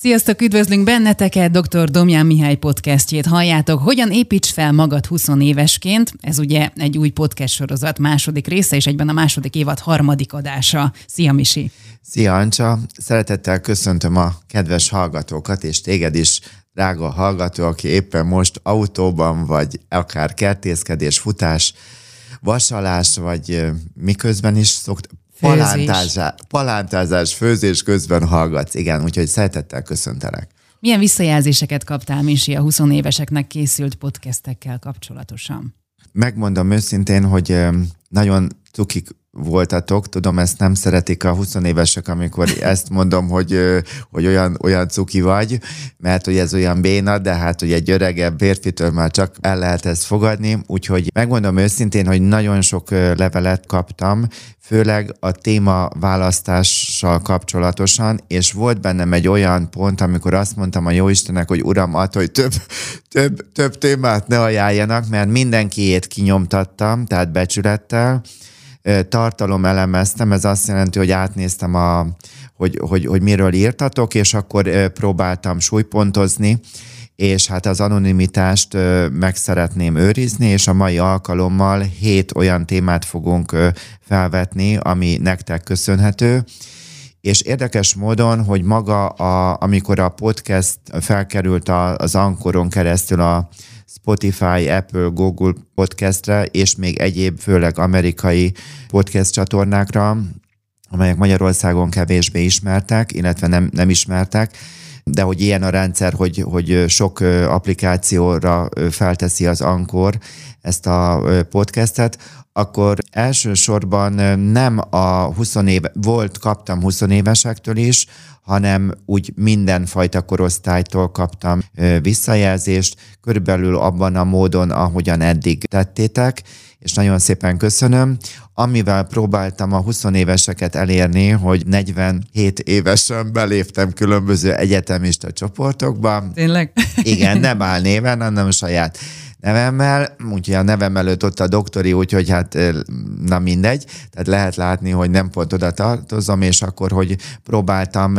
Sziasztok, üdvözlünk benneteket, dr. Domján Mihály podcastjét halljátok. Hogyan építs fel magad 20 évesként? Ez ugye egy új podcast sorozat második része, és egyben a második évad harmadik adása. Szia, Misi! Szia, Ancsa! Szeretettel köszöntöm a kedves hallgatókat, és téged is, drága hallgató, aki éppen most autóban, vagy akár kertészkedés, futás, vasalás, vagy miközben is szokt, Palántázás, palántázás, főzés közben hallgatsz. Igen, úgyhogy szeretettel köszöntelek. Milyen visszajelzéseket kaptál, Misi, a 20 éveseknek készült podcastekkel kapcsolatosan? Megmondom őszintén, hogy nagyon cukik voltatok, tudom, ezt nem szeretik a 20 évesek, amikor ezt mondom, hogy, hogy olyan, olyan cuki vagy, mert hogy ez olyan béna, de hát hogy egy öregebb férfitől már csak el lehet ezt fogadni, úgyhogy megmondom őszintén, hogy nagyon sok levelet kaptam, főleg a téma választással kapcsolatosan, és volt bennem egy olyan pont, amikor azt mondtam a Jóistenek, hogy Uram, ad, hogy több, több, több témát ne ajánljanak, mert mindenkiét kinyomtattam, tehát becsülettel, tartalom elemeztem, ez azt jelenti, hogy átnéztem, a, hogy, hogy, hogy miről írtatok, és akkor próbáltam súlypontozni, és hát az anonimitást meg szeretném őrizni, és a mai alkalommal hét olyan témát fogunk felvetni, ami nektek köszönhető. És érdekes módon, hogy maga, a, amikor a podcast felkerült az Ankoron keresztül a Spotify, Apple, Google podcastre, és még egyéb, főleg amerikai podcast csatornákra, amelyek Magyarországon kevésbé ismertek, illetve nem, nem ismertek, de hogy ilyen a rendszer, hogy, hogy sok applikációra felteszi az Ankor ezt a podcastet, akkor elsősorban nem a 20 éve, volt, kaptam 20 évesektől is, hanem úgy mindenfajta korosztálytól kaptam visszajelzést, körülbelül abban a módon, ahogyan eddig tettétek, és nagyon szépen köszönöm. Amivel próbáltam a 20 éveseket elérni, hogy 47 évesen beléptem különböző egyetemista csoportokba. Tényleg? Igen, nem áll néven, hanem saját nevemmel, úgyhogy a nevem előtt ott a doktori, úgyhogy hát na mindegy, tehát lehet látni, hogy nem pont oda tartozom, és akkor, hogy próbáltam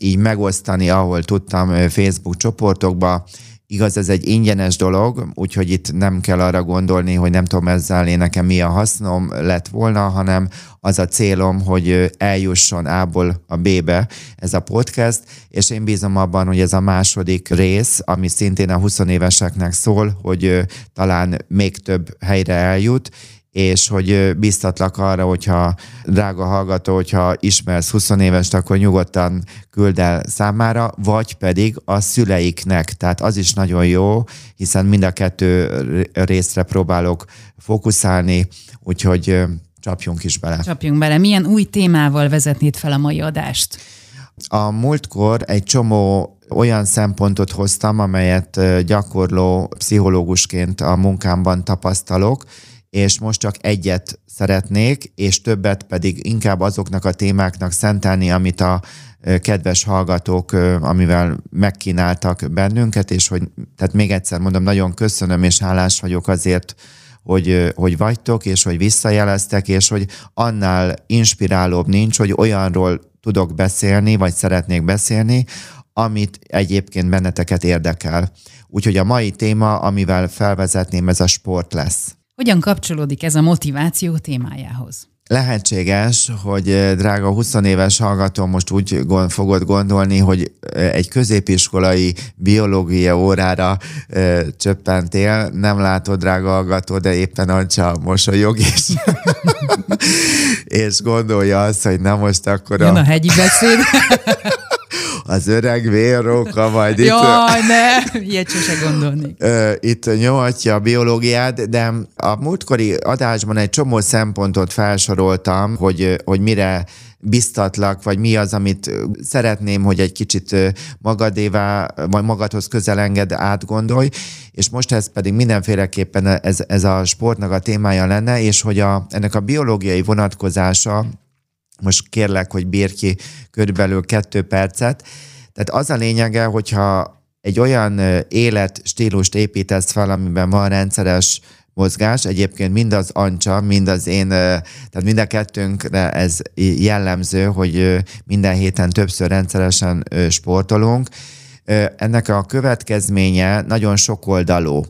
így megosztani, ahol tudtam Facebook csoportokba, Igaz, ez egy ingyenes dolog, úgyhogy itt nem kell arra gondolni, hogy nem tudom ezzel én nekem mi a hasznom lett volna, hanem az a célom, hogy eljusson A-ból a B-be ez a podcast, és én bízom abban, hogy ez a második rész, ami szintén a 20 éveseknek szól, hogy talán még több helyre eljut, és hogy biztatlak arra, hogyha drága hallgató, hogyha ismersz 20 évest, akkor nyugodtan küld el számára, vagy pedig a szüleiknek. Tehát az is nagyon jó, hiszen mind a kettő részre próbálok fókuszálni, úgyhogy csapjunk is bele. Csapjunk bele. Milyen új témával vezetnéd fel a mai adást? A múltkor egy csomó olyan szempontot hoztam, amelyet gyakorló pszichológusként a munkámban tapasztalok, és most csak egyet szeretnék, és többet pedig inkább azoknak a témáknak szentelni, amit a kedves hallgatók, amivel megkínáltak bennünket, és hogy, tehát még egyszer mondom, nagyon köszönöm, és hálás vagyok azért, hogy, hogy vagytok, és hogy visszajeleztek, és hogy annál inspirálóbb nincs, hogy olyanról tudok beszélni, vagy szeretnék beszélni, amit egyébként benneteket érdekel. Úgyhogy a mai téma, amivel felvezetném, ez a sport lesz. Hogyan kapcsolódik ez a motiváció témájához? Lehetséges, hogy eh, drága 20 éves hallgató most úgy gond, fogod gondolni, hogy eh, egy középiskolai biológia órára e, csöppentél, nem látod, drága hallgató, de éppen Ancsa mosolyog, és, és gondolja azt, hogy na most akkor a... Jön a hegyi beszéd. az öreg vérróka majd itt... Jaj, ne! Ilyet sose gondolnék. Itt nyomatja a biológiát, de a múltkori adásban egy csomó szempontot felsoroltam, hogy, hogy mire biztatlak, vagy mi az, amit szeretném, hogy egy kicsit magadévá, vagy magadhoz közel enged, átgondolj, és most ez pedig mindenféleképpen ez, ez a sportnak a témája lenne, és hogy a, ennek a biológiai vonatkozása most kérlek, hogy bír ki körülbelül kettő percet. Tehát az a lényege, hogyha egy olyan életstílust építesz fel, amiben van rendszeres mozgás. Egyébként mind az Ancsa, mind az én, tehát mind a kettőnkre ez jellemző, hogy minden héten többször rendszeresen sportolunk. Ennek a következménye nagyon sokoldalú.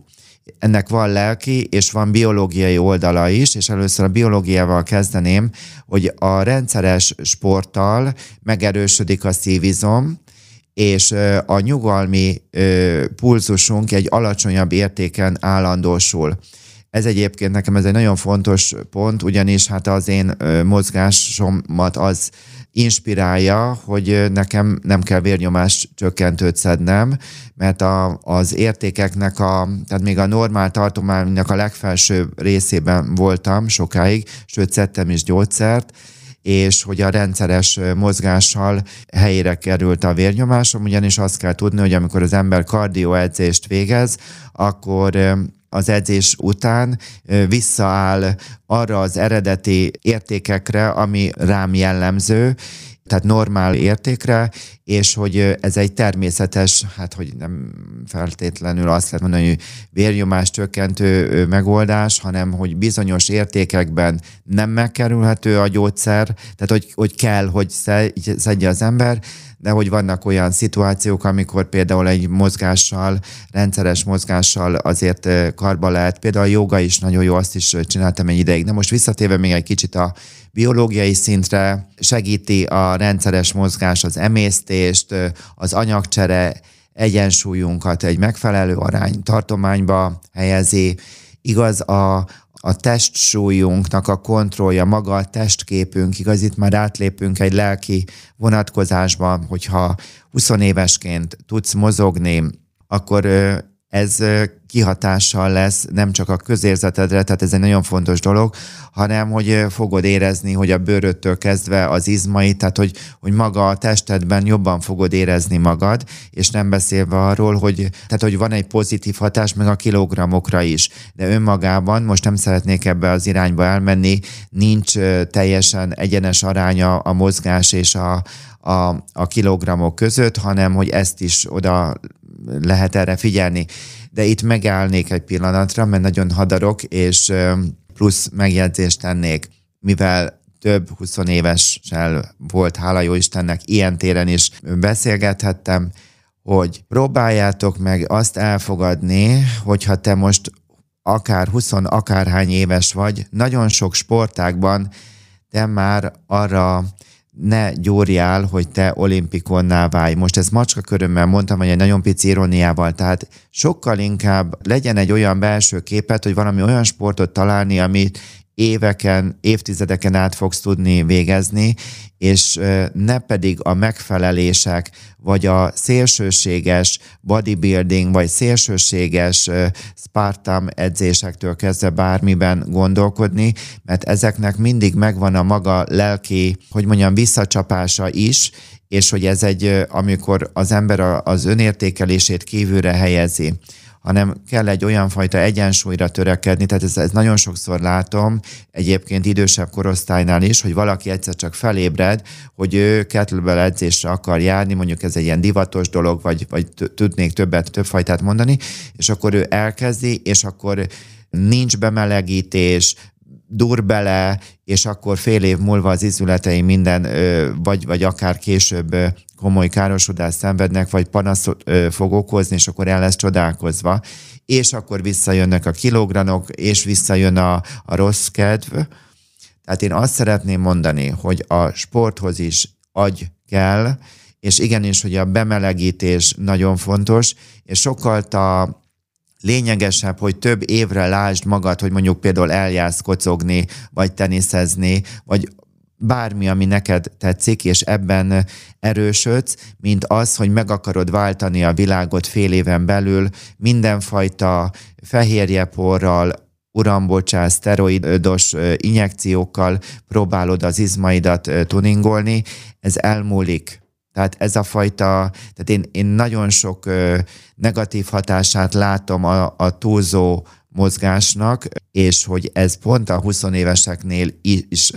Ennek van lelki és van biológiai oldala is, és először a biológiával kezdeném, hogy a rendszeres sporttal megerősödik a szívizom, és a nyugalmi pulzusunk egy alacsonyabb értéken állandósul. Ez egyébként nekem ez egy nagyon fontos pont, ugyanis hát az én mozgásomat az inspirálja, hogy nekem nem kell vérnyomás csökkentőt szednem, mert a, az értékeknek a, tehát még a normál tartománynak a legfelső részében voltam sokáig, sőt szedtem is gyógyszert, és hogy a rendszeres mozgással helyére került a vérnyomásom, ugyanis azt kell tudni, hogy amikor az ember kardioedzést végez, akkor az edzés után visszaáll arra az eredeti értékekre, ami rám jellemző, tehát normál értékre, és hogy ez egy természetes, hát hogy nem feltétlenül azt lehet mondani, hogy vérnyomás csökkentő megoldás, hanem hogy bizonyos értékekben nem megkerülhető a gyógyszer, tehát hogy, hogy kell, hogy szedje az ember, de hogy vannak olyan szituációk, amikor például egy mozgással, rendszeres mozgással azért karba lehet. Például a joga is nagyon jó, azt is csináltam egy ideig. De most visszatérve még egy kicsit a biológiai szintre, segíti a rendszeres mozgás az emésztést, az anyagcsere egyensúlyunkat egy megfelelő arány tartományba helyezi. Igaz, a, a testsúlyunknak a kontrollja, maga a testképünk, igaz, itt már átlépünk egy lelki vonatkozásba, hogyha 20 évesként tudsz mozogni, akkor ez kihatással lesz nem csak a közérzetedre, tehát ez egy nagyon fontos dolog, hanem hogy fogod érezni, hogy a bőröttől kezdve az izmai, tehát hogy, hogy maga a testedben jobban fogod érezni magad, és nem beszélve arról, hogy, tehát hogy van egy pozitív hatás meg a kilogramokra is, de önmagában, most nem szeretnék ebbe az irányba elmenni, nincs teljesen egyenes aránya a mozgás és a, a, a kilogramok között, hanem hogy ezt is oda lehet erre figyelni. De itt megállnék egy pillanatra, mert nagyon hadarok, és plusz megjegyzést tennék, mivel több 20 évessel volt, hála jó Istennek, ilyen téren is beszélgethettem, hogy próbáljátok meg azt elfogadni, hogyha te most akár 20 akárhány éves vagy, nagyon sok sportákban te már arra ne gyóriál, hogy te olimpikonná válj. Most ezt macska körömmel mondtam, hogy egy nagyon pici ironiával, tehát sokkal inkább legyen egy olyan belső képet, hogy valami olyan sportot találni, amit éveken, évtizedeken át fogsz tudni végezni, és ne pedig a megfelelések, vagy a szélsőséges bodybuilding, vagy szélsőséges Spartan edzésektől kezdve bármiben gondolkodni, mert ezeknek mindig megvan a maga lelki, hogy mondjam, visszacsapása is, és hogy ez egy, amikor az ember az önértékelését kívülre helyezi hanem kell egy olyan fajta egyensúlyra törekedni, tehát ez, ez nagyon sokszor látom, egyébként idősebb korosztálynál is, hogy valaki egyszer csak felébred, hogy ő kettlebell edzésre akar járni, mondjuk ez egy ilyen divatos dolog, vagy, vagy tudnék többet, több fajtát mondani, és akkor ő elkezdi, és akkor nincs bemelegítés, dur bele, és akkor fél év múlva az izületei minden, vagy, vagy akár később komoly károsodást szenvednek, vagy panaszt fog okozni, és akkor el lesz csodálkozva, és akkor visszajönnek a kilogramok, és visszajön a, a rossz kedv. Tehát én azt szeretném mondani, hogy a sporthoz is agy kell, és igenis, hogy a bemelegítés nagyon fontos, és sokkal a lényegesebb, hogy több évre lásd magad, hogy mondjuk például eljársz kocogni, vagy teniszezni, vagy bármi, ami neked tetszik, és ebben erősödsz, mint az, hogy meg akarod váltani a világot fél éven belül mindenfajta fehérjeporral, urambocsás, szteroidos injekciókkal próbálod az izmaidat tuningolni, ez elmúlik. Tehát ez a fajta, tehát én, én nagyon sok negatív hatását látom a, a túlzó mozgásnak, és hogy ez pont a 20 éveseknél is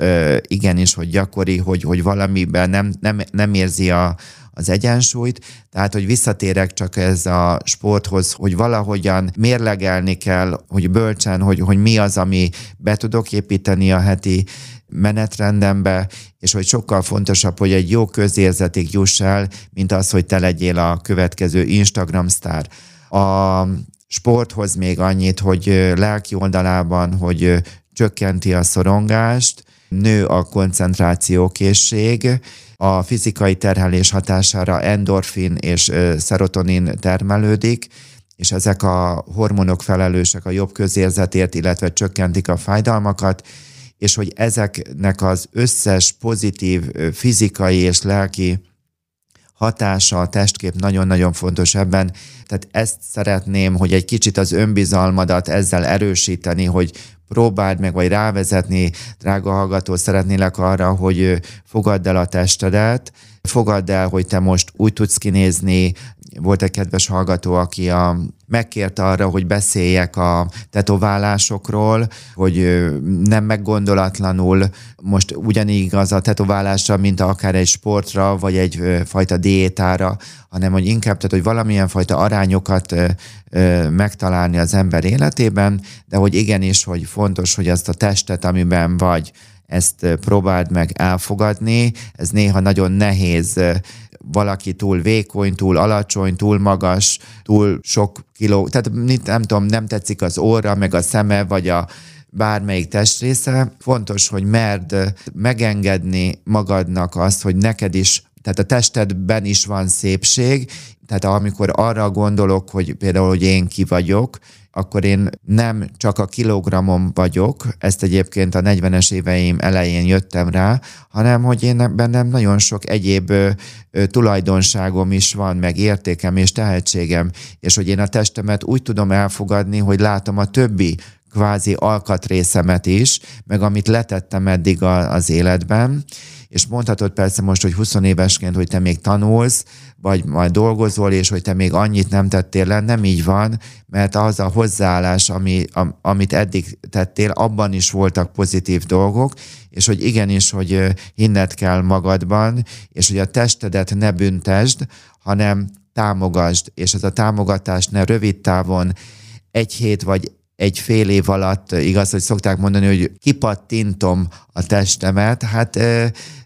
igenis, hogy gyakori, hogy, hogy valamiben nem, nem, nem érzi a, az egyensúlyt, tehát hogy visszatérek csak ez a sporthoz, hogy valahogyan mérlegelni kell, hogy bölcsen, hogy, hogy mi az, ami be tudok építeni a heti menetrendembe, és hogy sokkal fontosabb, hogy egy jó közérzetig juss el, mint az, hogy te legyél a következő Instagram sztár. A sporthoz még annyit, hogy lelki oldalában, hogy csökkenti a szorongást, nő a koncentrációkészség, a fizikai terhelés hatására endorfin és szerotonin termelődik, és ezek a hormonok felelősek a jobb közérzetért, illetve csökkentik a fájdalmakat, és hogy ezeknek az összes pozitív fizikai és lelki hatása, a testkép nagyon-nagyon fontos ebben. Tehát ezt szeretném, hogy egy kicsit az önbizalmadat ezzel erősíteni, hogy próbáld meg, vagy rávezetni, drága hallgató, szeretnélek arra, hogy fogadd el a testedet, fogadd el, hogy te most úgy tudsz kinézni, volt egy kedves hallgató, aki a, megkérte arra, hogy beszéljek a tetoválásokról, hogy nem meggondolatlanul most ugyanígy az a tetoválásra, mint akár egy sportra, vagy egy fajta diétára, hanem hogy inkább, tehát, hogy valamilyen fajta arányokat megtalálni az ember életében, de hogy igenis, hogy fontos, hogy azt a testet, amiben vagy, ezt próbáld meg elfogadni. Ez néha nagyon nehéz valaki túl vékony, túl alacsony, túl magas, túl sok kiló, tehát nem tudom, nem tetszik az óra, meg a szeme, vagy a bármelyik testrésze. Fontos, hogy merd megengedni magadnak azt, hogy neked is tehát a testedben is van szépség, tehát amikor arra gondolok, hogy például, hogy én ki vagyok, akkor én nem csak a kilogramom vagyok, ezt egyébként a 40-es éveim elején jöttem rá, hanem hogy én bennem nagyon sok egyéb ö, ö, tulajdonságom is van, meg értékem és tehetségem, és hogy én a testemet úgy tudom elfogadni, hogy látom a többi kvázi alkatrészemet is, meg amit letettem eddig a, az életben, és mondhatod persze most, hogy 20 évesként, hogy te még tanulsz, vagy majd dolgozol, és hogy te még annyit nem tettél le, nem így van, mert az a hozzáállás, ami, am, amit eddig tettél, abban is voltak pozitív dolgok, és hogy igenis, hogy hinned kell magadban, és hogy a testedet ne büntesd, hanem támogasd, és ez a támogatás ne rövid távon egy hét vagy egy fél év alatt, igaz, hogy szokták mondani, hogy kipattintom a testemet, hát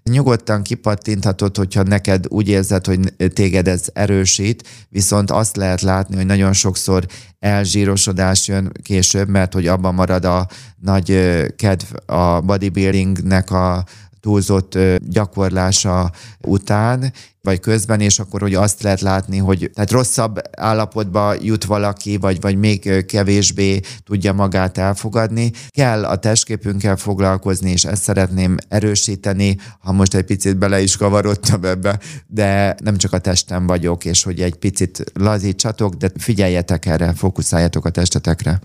nyugodtan kipattinthatod, hogyha neked úgy érzed, hogy téged ez erősít, viszont azt lehet látni, hogy nagyon sokszor elzsírosodás jön később, mert hogy abban marad a nagy kedv a bodybuildingnek a túlzott gyakorlása után, vagy közben, és akkor hogy azt lehet látni, hogy tehát rosszabb állapotba jut valaki, vagy, vagy még kevésbé tudja magát elfogadni. Kell a testképünkkel foglalkozni, és ezt szeretném erősíteni, ha most egy picit bele is kavarodtam ebbe, de nem csak a testem vagyok, és hogy egy picit lazítsatok, de figyeljetek erre, fókuszáljatok a testetekre.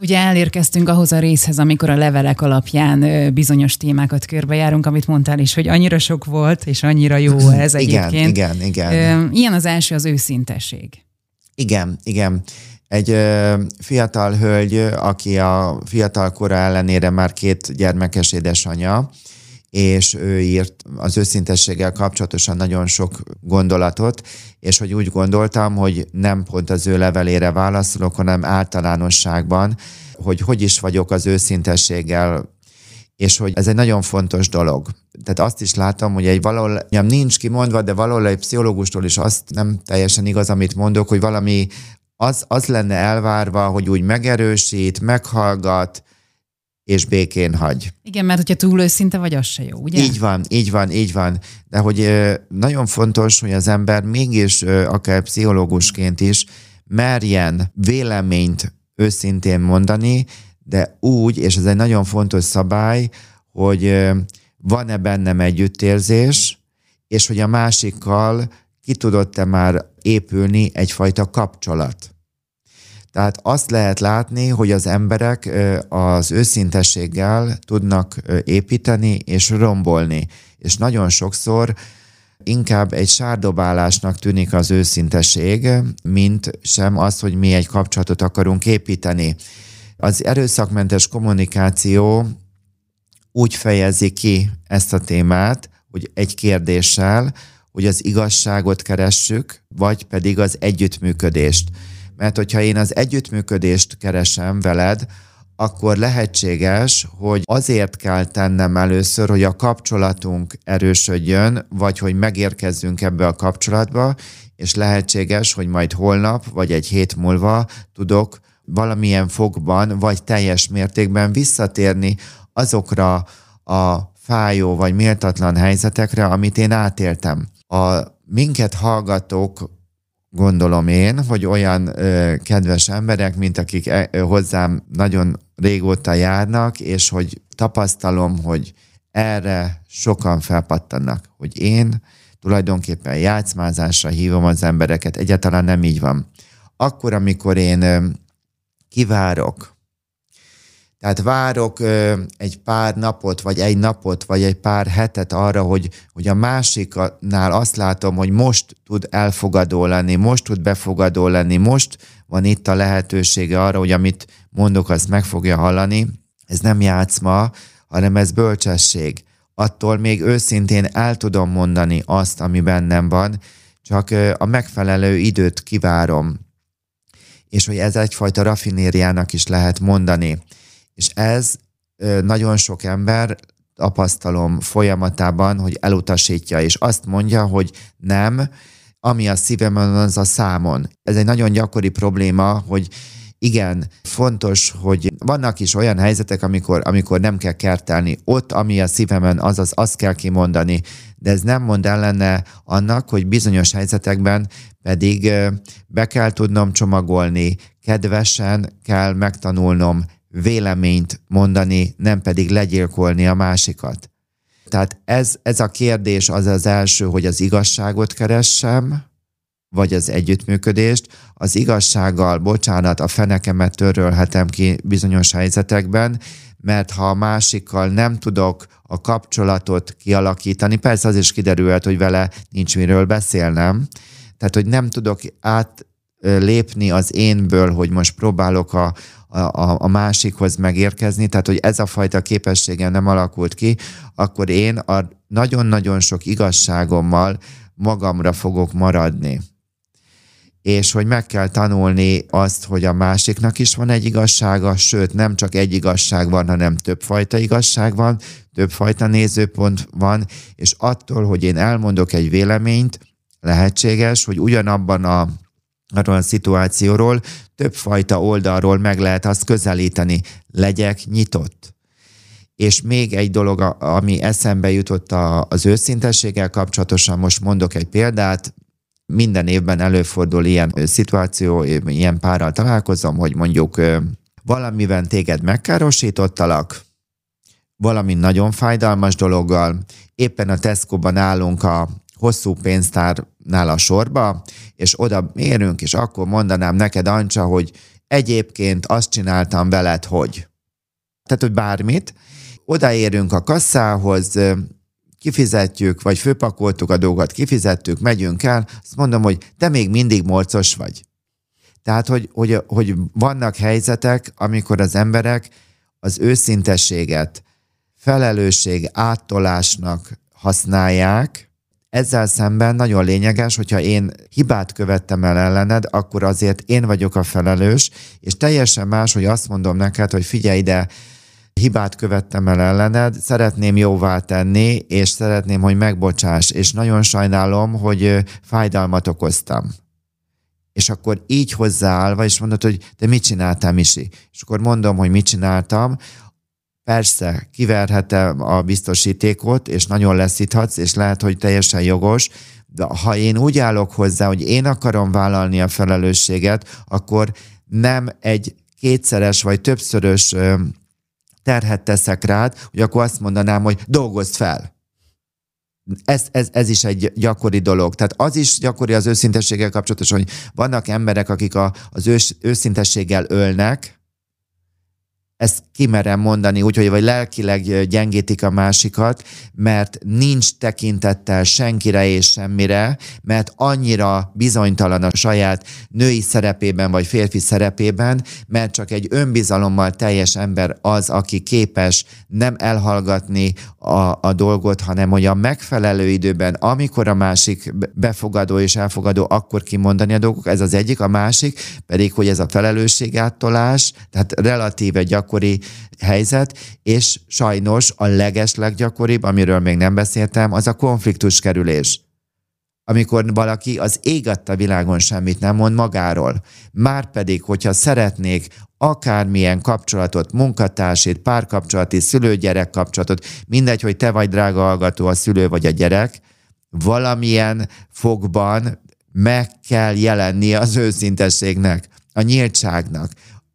Ugye elérkeztünk ahhoz a részhez, amikor a levelek alapján bizonyos témákat körbejárunk, amit mondtál is, hogy annyira sok volt, és annyira jó ez egyébként. Igen, igen, igen. Ilyen az első az őszintesség. Igen, igen. Egy fiatal hölgy, aki a fiatal kora ellenére már két gyermekes édesanyja, és ő írt az őszintességgel kapcsolatosan nagyon sok gondolatot, és hogy úgy gondoltam, hogy nem pont az ő levelére válaszolok, hanem általánosságban, hogy hogy is vagyok az őszintességgel, és hogy ez egy nagyon fontos dolog. Tehát azt is látom, hogy egy valahol, nem nincs kimondva, de valahol egy pszichológustól is azt nem teljesen igaz, amit mondok, hogy valami az, az lenne elvárva, hogy úgy megerősít, meghallgat, és békén hagy. Igen, mert hogyha túl őszinte vagy, az se jó, ugye? Így van, így van, így van. De hogy nagyon fontos, hogy az ember mégis, akár pszichológusként is, merjen véleményt őszintén mondani, de úgy, és ez egy nagyon fontos szabály, hogy van-e bennem együttérzés, és hogy a másikkal ki tudott-e már épülni egyfajta kapcsolat. Tehát azt lehet látni, hogy az emberek az őszintességgel tudnak építeni és rombolni. És nagyon sokszor inkább egy sárdobálásnak tűnik az őszintesség, mint sem az, hogy mi egy kapcsolatot akarunk építeni. Az erőszakmentes kommunikáció úgy fejezi ki ezt a témát, hogy egy kérdéssel, hogy az igazságot keressük, vagy pedig az együttműködést. Mert hogyha én az együttműködést keresem veled, akkor lehetséges, hogy azért kell tennem először, hogy a kapcsolatunk erősödjön, vagy hogy megérkezzünk ebbe a kapcsolatba, és lehetséges, hogy majd holnap, vagy egy hét múlva tudok valamilyen fogban, vagy teljes mértékben visszatérni azokra a fájó vagy méltatlan helyzetekre, amit én átéltem. A minket hallgatók gondolom én, hogy olyan ö, kedves emberek, mint akik e, ö, hozzám nagyon régóta járnak, és hogy tapasztalom, hogy erre sokan felpattannak, hogy én tulajdonképpen játszmázásra hívom az embereket. Egyáltalán nem így van. Akkor, amikor én ö, kivárok, tehát várok ö, egy pár napot, vagy egy napot, vagy egy pár hetet arra, hogy, hogy a másiknál azt látom, hogy most tud elfogadó lenni, most tud befogadó lenni, most van itt a lehetősége arra, hogy amit mondok, azt meg fogja hallani. Ez nem játszma, hanem ez bölcsesség. Attól még őszintén el tudom mondani azt, ami bennem van, csak a megfelelő időt kivárom. És hogy ez egyfajta rafinériának is lehet mondani és ez nagyon sok ember tapasztalom folyamatában, hogy elutasítja, és azt mondja, hogy nem, ami a szívemben az a számon. Ez egy nagyon gyakori probléma, hogy igen, fontos, hogy vannak is olyan helyzetek, amikor, amikor nem kell kertelni. Ott, ami a szívemen, azaz azt kell kimondani, de ez nem mond ellene annak, hogy bizonyos helyzetekben pedig be kell tudnom csomagolni, kedvesen kell megtanulnom véleményt mondani, nem pedig legyilkolni a másikat. Tehát ez, ez a kérdés az az első, hogy az igazságot keressem, vagy az együttműködést. Az igazsággal, bocsánat, a fenekemet törölhetem ki bizonyos helyzetekben, mert ha a másikkal nem tudok a kapcsolatot kialakítani, persze az is kiderült, hogy vele nincs miről beszélnem, tehát hogy nem tudok átlépni az énből, hogy most próbálok a, a, a másikhoz megérkezni, tehát hogy ez a fajta képességem nem alakult ki, akkor én a nagyon-nagyon sok igazságommal magamra fogok maradni. És hogy meg kell tanulni azt, hogy a másiknak is van egy igazsága, sőt nem csak egy igazság van, hanem többfajta igazság van, többfajta nézőpont van, és attól, hogy én elmondok egy véleményt, lehetséges, hogy ugyanabban a arról a szituációról többfajta oldalról meg lehet azt közelíteni. Legyek nyitott. És még egy dolog, ami eszembe jutott az őszintességgel kapcsolatosan, most mondok egy példát, minden évben előfordul ilyen szituáció, ilyen párral találkozom, hogy mondjuk valamiben téged megkárosítottalak, valami nagyon fájdalmas dologgal, éppen a Tesco-ban állunk a hosszú pénztárnál a sorba, és oda mérünk, és akkor mondanám neked, Ancsa, hogy egyébként azt csináltam veled, hogy. Tehát, hogy bármit. Odaérünk a kasszához, kifizetjük, vagy főpakoltuk a dolgot, kifizettük, megyünk el, azt mondom, hogy te még mindig morcos vagy. Tehát, hogy, hogy, hogy vannak helyzetek, amikor az emberek az őszintességet felelősség áttolásnak használják, ezzel szemben nagyon lényeges, hogyha én hibát követtem el ellened, akkor azért én vagyok a felelős, és teljesen más, hogy azt mondom neked, hogy figyelj ide, hibát követtem el ellened, szeretném jóvá tenni, és szeretném, hogy megbocsáss, és nagyon sajnálom, hogy fájdalmat okoztam. És akkor így hozzáállva, és mondod, hogy te mit csináltál, Misi? És akkor mondom, hogy mit csináltam, Persze, kiverhetem a biztosítékot, és nagyon leszíthatsz, és lehet, hogy teljesen jogos, de ha én úgy állok hozzá, hogy én akarom vállalni a felelősséget, akkor nem egy kétszeres vagy többszörös terhet teszek rád, hogy akkor azt mondanám, hogy dolgozd fel. Ez, ez, ez is egy gyakori dolog. Tehát az is gyakori az őszintességgel kapcsolatosan, hogy vannak emberek, akik a, az ős, őszintességgel ölnek, ezt kimerem mondani, úgyhogy vagy lelkileg gyengítik a másikat, mert nincs tekintettel senkire és semmire, mert annyira bizonytalan a saját női szerepében vagy férfi szerepében, mert csak egy önbizalommal teljes ember az, aki képes nem elhallgatni a, a dolgot, hanem hogy a megfelelő időben, amikor a másik befogadó és elfogadó, akkor kimondani a dolgok, ez az egyik, a másik pedig, hogy ez a felelősségáttolás, tehát relatíve gyakran gyakori helyzet, és sajnos a leges leggyakoribb, amiről még nem beszéltem, az a konfliktus kerülés amikor valaki az ég világon semmit nem mond magáról. Márpedig, hogyha szeretnék akármilyen kapcsolatot, munkatársét, párkapcsolati, szülő-gyerek kapcsolatot, mindegy, hogy te vagy drága hallgató, a szülő vagy a gyerek, valamilyen fogban meg kell jelennie az őszintességnek, a nyíltságnak,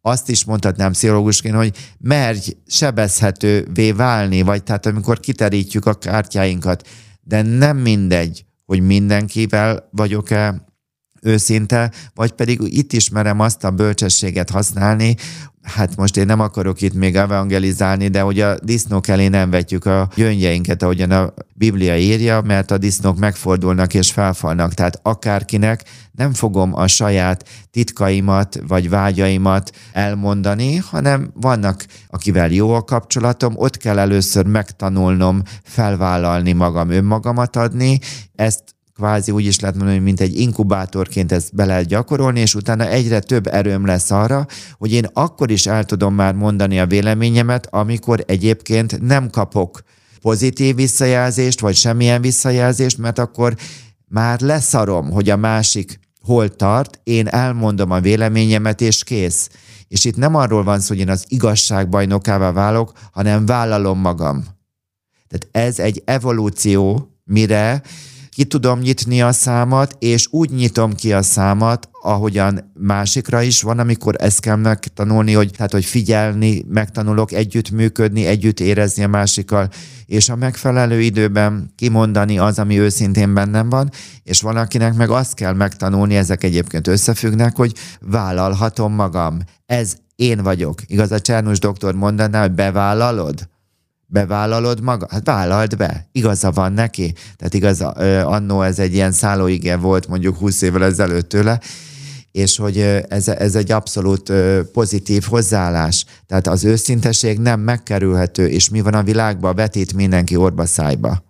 azt is mondhatnám pszichológusként, hogy merj sebezhetővé válni, vagy tehát amikor kiterítjük a kártyáinkat, de nem mindegy, hogy mindenkivel vagyok-e őszinte, vagy pedig itt ismerem azt a bölcsességet használni, hát most én nem akarok itt még evangelizálni, de hogy a disznók elé nem vetjük a gyöngyeinket, ahogyan a Biblia írja, mert a disznók megfordulnak és felfalnak. Tehát akárkinek nem fogom a saját titkaimat vagy vágyaimat elmondani, hanem vannak, akivel jó a kapcsolatom, ott kell először megtanulnom felvállalni magam, önmagamat adni, ezt kvázi úgy is lehet mondani, mint egy inkubátorként ezt be lehet gyakorolni, és utána egyre több erőm lesz arra, hogy én akkor is el tudom már mondani a véleményemet, amikor egyébként nem kapok pozitív visszajelzést, vagy semmilyen visszajelzést, mert akkor már leszarom, hogy a másik hol tart, én elmondom a véleményemet, és kész. És itt nem arról van szó, hogy én az igazság bajnokává válok, hanem vállalom magam. Tehát ez egy evolúció, mire ki tudom nyitni a számat, és úgy nyitom ki a számat, ahogyan másikra is van, amikor ezt kell megtanulni, hogy, tehát, hogy figyelni, megtanulok együttműködni, együtt érezni a másikkal, és a megfelelő időben kimondani az, ami őszintén bennem van, és valakinek meg azt kell megtanulni, ezek egyébként összefüggnek, hogy vállalhatom magam. Ez én vagyok. Igaz, a Csernus doktor mondaná, hogy bevállalod? Bevállalod maga? Hát vállald be. Igaza van neki. Tehát igaz, annó ez egy ilyen szállóige volt mondjuk 20 évvel ezelőtt tőle, és hogy ez, ez egy abszolút pozitív hozzáállás. Tehát az őszinteség nem megkerülhető, és mi van a világban, vetít mindenki orba szájba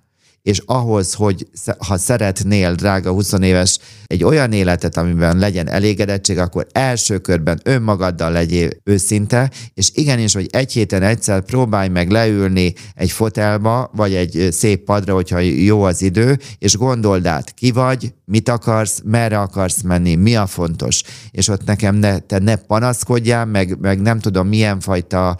és ahhoz, hogy ha szeretnél, drága 20 éves, egy olyan életet, amiben legyen elégedettség, akkor első körben önmagaddal legyél őszinte, és igenis, hogy egy héten egyszer próbálj meg leülni egy fotelba, vagy egy szép padra, hogyha jó az idő, és gondold át, ki vagy, mit akarsz, merre akarsz menni, mi a fontos. És ott nekem ne, te ne panaszkodjál, meg, meg nem tudom milyen fajta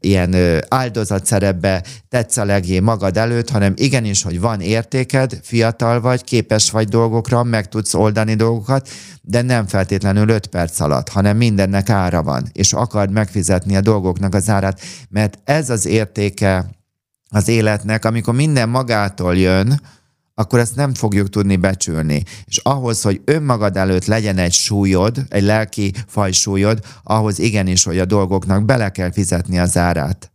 ilyen áldozatszerepbe tetsz a legjé magad előtt, hanem igenis, hogy van értéked, fiatal vagy, képes vagy dolgokra, meg tudsz oldani dolgokat, de nem feltétlenül 5 perc alatt, hanem mindennek ára van, és akard megfizetni a dolgoknak az árát, mert ez az értéke az életnek, amikor minden magától jön, akkor ezt nem fogjuk tudni becsülni. És ahhoz, hogy önmagad előtt legyen egy súlyod, egy lelki fajsúlyod, ahhoz igenis, hogy a dolgoknak bele kell fizetni az árát.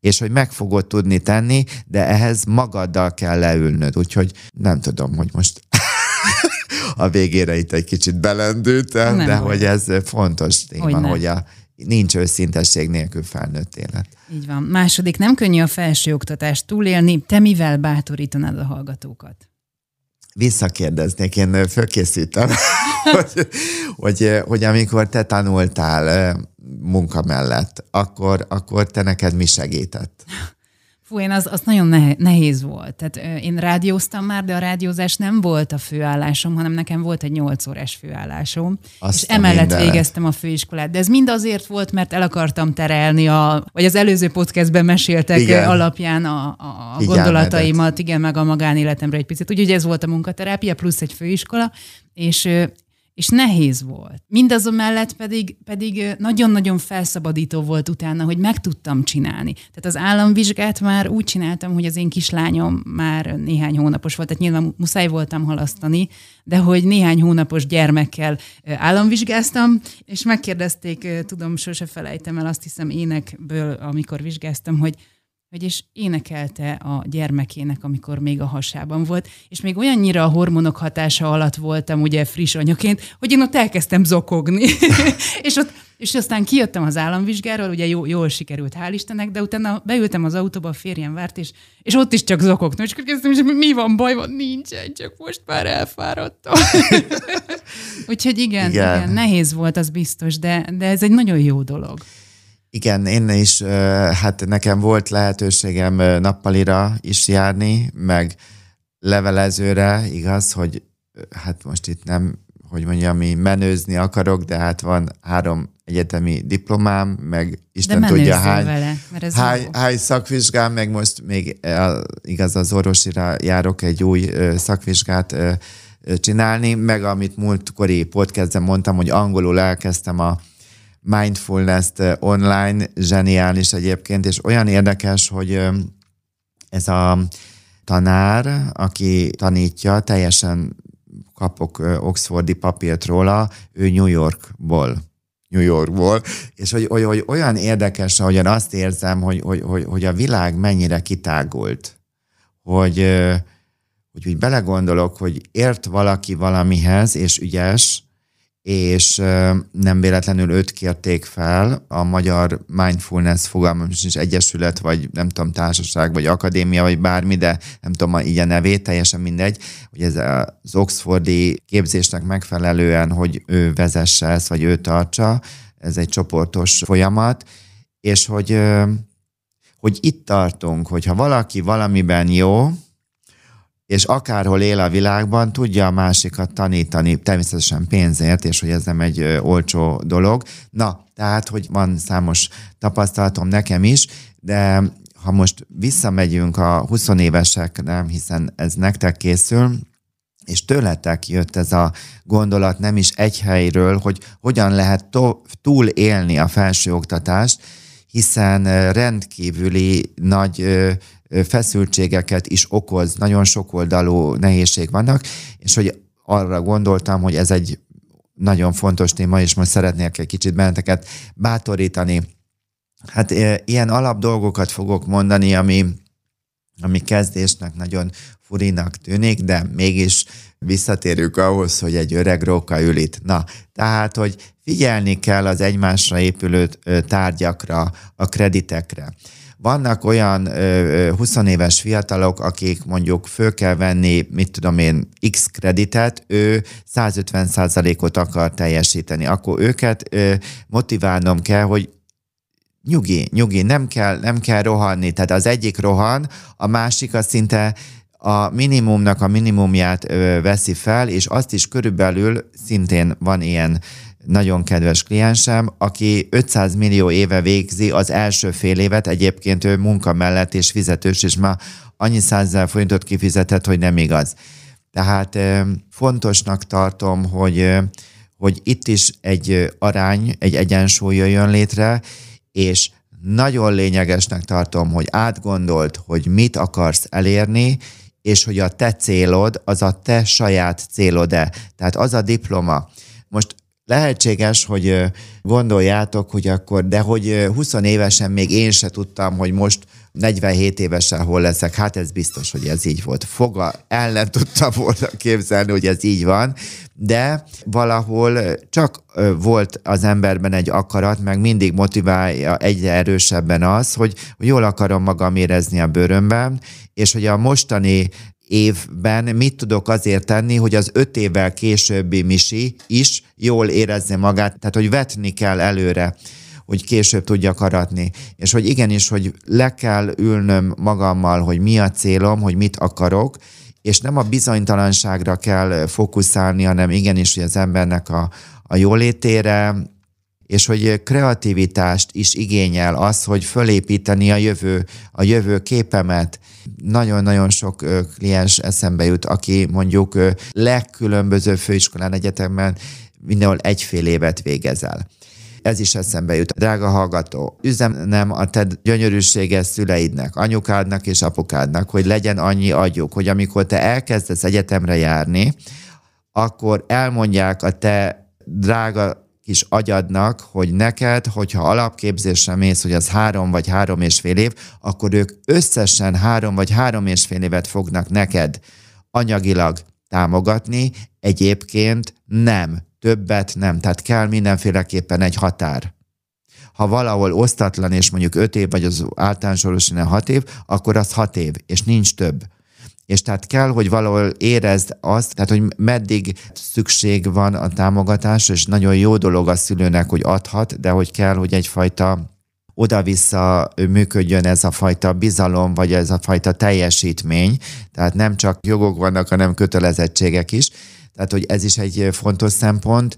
És hogy meg fogod tudni tenni, de ehhez magaddal kell leülnöd. Úgyhogy nem tudom, hogy most a végére itt egy kicsit belendültem, de hogy ez fontos téma, hogy, hogy a nincs őszintesség nélkül felnőtt élet. Így van. Második, nem könnyű a felsőoktatást túlélni. Te mivel bátorítanád a hallgatókat? Visszakérdeznék, én fölkészítem, hogy, hogy, hogy amikor te tanultál munka mellett, akkor, akkor te neked mi segített? Fú, én az, az nagyon nehéz volt. Tehát én rádióztam már, de a rádiózás nem volt a főállásom, hanem nekem volt egy nyolc órás főállásom. Azt és emellett mindenet. végeztem a főiskolát. De ez mind azért volt, mert el akartam terelni, a, vagy az előző podcastben meséltek igen. alapján a, a gondolataimat, igen, meg a magánéletemre egy picit. Úgyhogy ez volt a munkaterápia, plusz egy főiskola, és és nehéz volt. Mindazon mellett pedig, pedig nagyon-nagyon felszabadító volt utána, hogy meg tudtam csinálni. Tehát az államvizsgát már úgy csináltam, hogy az én kislányom már néhány hónapos volt, tehát nyilván muszáj voltam halasztani, de hogy néhány hónapos gyermekkel államvizsgáztam, és megkérdezték, tudom, sose felejtem el, azt hiszem énekből, amikor vizsgáztam, hogy hogy és énekelte a gyermekének, amikor még a hasában volt, és még olyannyira a hormonok hatása alatt voltam, ugye friss anyaként, hogy én ott elkezdtem zokogni. és ott és aztán kijöttem az államvizsgáról, ugye jó, jól sikerült, hál' Istennek, de utána beültem az autóba, a férjem várt, és, és ott is csak zokogtam, és kérdeztem, hogy mi van, baj van, nincsen, csak most már elfáradtam. Úgyhogy igen, igen. igen, nehéz volt, az biztos, de, de ez egy nagyon jó dolog. Igen, én is, hát nekem volt lehetőségem nappalira is járni, meg levelezőre, igaz, hogy hát most itt nem, hogy mondjam, mi menőzni akarok, de hát van három egyetemi diplomám, meg Isten de tudja hány, vele, mert ez hány, hány szakvizsgám, meg most még igaz az orvosira járok egy új szakvizsgát csinálni, meg amit múltkori podcastben mondtam, hogy angolul elkezdtem a mindfulness-t online, zseniális egyébként, és olyan érdekes, hogy ez a tanár, aki tanítja, teljesen kapok Oxfordi papírt róla, ő New Yorkból. New Yorkból, és hogy, hogy, hogy olyan érdekes, ahogyan azt érzem, hogy, hogy, hogy, hogy a világ mennyire kitágult, hogy, hogy úgy belegondolok, hogy ért valaki valamihez, és ügyes, és nem véletlenül őt kérték fel, a Magyar Mindfulness fogalmam is egyesület, vagy nem tudom, társaság, vagy akadémia, vagy bármi, de nem tudom így a nevét, teljesen mindegy, hogy ez az Oxfordi képzésnek megfelelően, hogy ő vezesse ezt, vagy ő tartsa, ez egy csoportos folyamat, és hogy, hogy itt tartunk, hogyha valaki valamiben jó, és akárhol él a világban, tudja a másikat tanítani, természetesen pénzért, és hogy ez nem egy olcsó dolog. Na, tehát, hogy van számos tapasztalatom nekem is, de ha most visszamegyünk a 20 évesek, nem, hiszen ez nektek készül, és tőletek jött ez a gondolat nem is egy helyről, hogy hogyan lehet to- túl élni a felsőoktatást, hiszen rendkívüli nagy feszültségeket is okoz, nagyon sokoldalú nehézség vannak, és hogy arra gondoltam, hogy ez egy nagyon fontos téma, és most szeretnék egy kicsit benneteket bátorítani. Hát ilyen alap dolgokat fogok mondani, ami, ami kezdésnek nagyon furinak tűnik, de mégis visszatérünk ahhoz, hogy egy öreg róka ül itt. Na, tehát, hogy figyelni kell az egymásra épülő tárgyakra, a kreditekre. Vannak olyan ö, 20 éves fiatalok, akik mondjuk föl kell venni, mit tudom én, X kreditet, ő 150% ot akar teljesíteni. Akkor őket ö, motiválnom kell, hogy nyugi, nyugi, nem kell, nem kell rohanni. Tehát az egyik rohan, a másik az szinte a minimumnak a minimumját ö, veszi fel, és azt is körülbelül szintén van ilyen nagyon kedves kliensem, aki 500 millió éve végzi az első fél évet, egyébként ő munka mellett és fizetős, és már annyi százezer forintot kifizetett, hogy nem igaz. Tehát fontosnak tartom, hogy, hogy itt is egy arány, egy egyensúly jön létre, és nagyon lényegesnek tartom, hogy átgondolt, hogy mit akarsz elérni, és hogy a te célod az a te saját célod-e. Tehát az a diploma. Most Lehetséges, hogy gondoljátok, hogy akkor, de hogy 20 évesen még én se tudtam, hogy most 47 évesen hol leszek, hát ez biztos, hogy ez így volt. Foga, el nem tudtam volna képzelni, hogy ez így van, de valahol csak volt az emberben egy akarat, meg mindig motiválja egyre erősebben az, hogy jól akarom magam érezni a bőrömben, és hogy a mostani évben mit tudok azért tenni, hogy az öt évvel későbbi Misi is jól érezze magát, tehát hogy vetni kell előre hogy később tudjak aratni. És hogy igenis, hogy le kell ülnöm magammal, hogy mi a célom, hogy mit akarok, és nem a bizonytalanságra kell fókuszálni, hanem igenis, hogy az embernek a, a jólétére, és hogy kreativitást is igényel az, hogy fölépíteni a jövő, a jövő képemet. Nagyon-nagyon sok kliens eszembe jut, aki mondjuk legkülönböző főiskolán, egyetemben mindenhol egyfél évet végezel. Ez is eszembe jut. Drága hallgató, üzenem a te gyönyörűséges szüleidnek, anyukádnak és apukádnak, hogy legyen annyi agyuk, hogy amikor te elkezdesz egyetemre járni, akkor elmondják a te drága kis agyadnak, hogy neked, hogyha alapképzésre mész, hogy az három vagy három és fél év, akkor ők összesen három vagy három és fél évet fognak neked anyagilag támogatni, egyébként nem, többet nem, tehát kell mindenféleképpen egy határ. Ha valahol osztatlan, és mondjuk öt év, vagy az általános hat év, akkor az hat év, és nincs több. És tehát kell, hogy valahol érezd azt, tehát hogy meddig szükség van a támogatásra, és nagyon jó dolog a szülőnek, hogy adhat, de hogy kell, hogy egyfajta oda-vissza működjön ez a fajta bizalom, vagy ez a fajta teljesítmény. Tehát nem csak jogok vannak, hanem kötelezettségek is. Tehát, hogy ez is egy fontos szempont.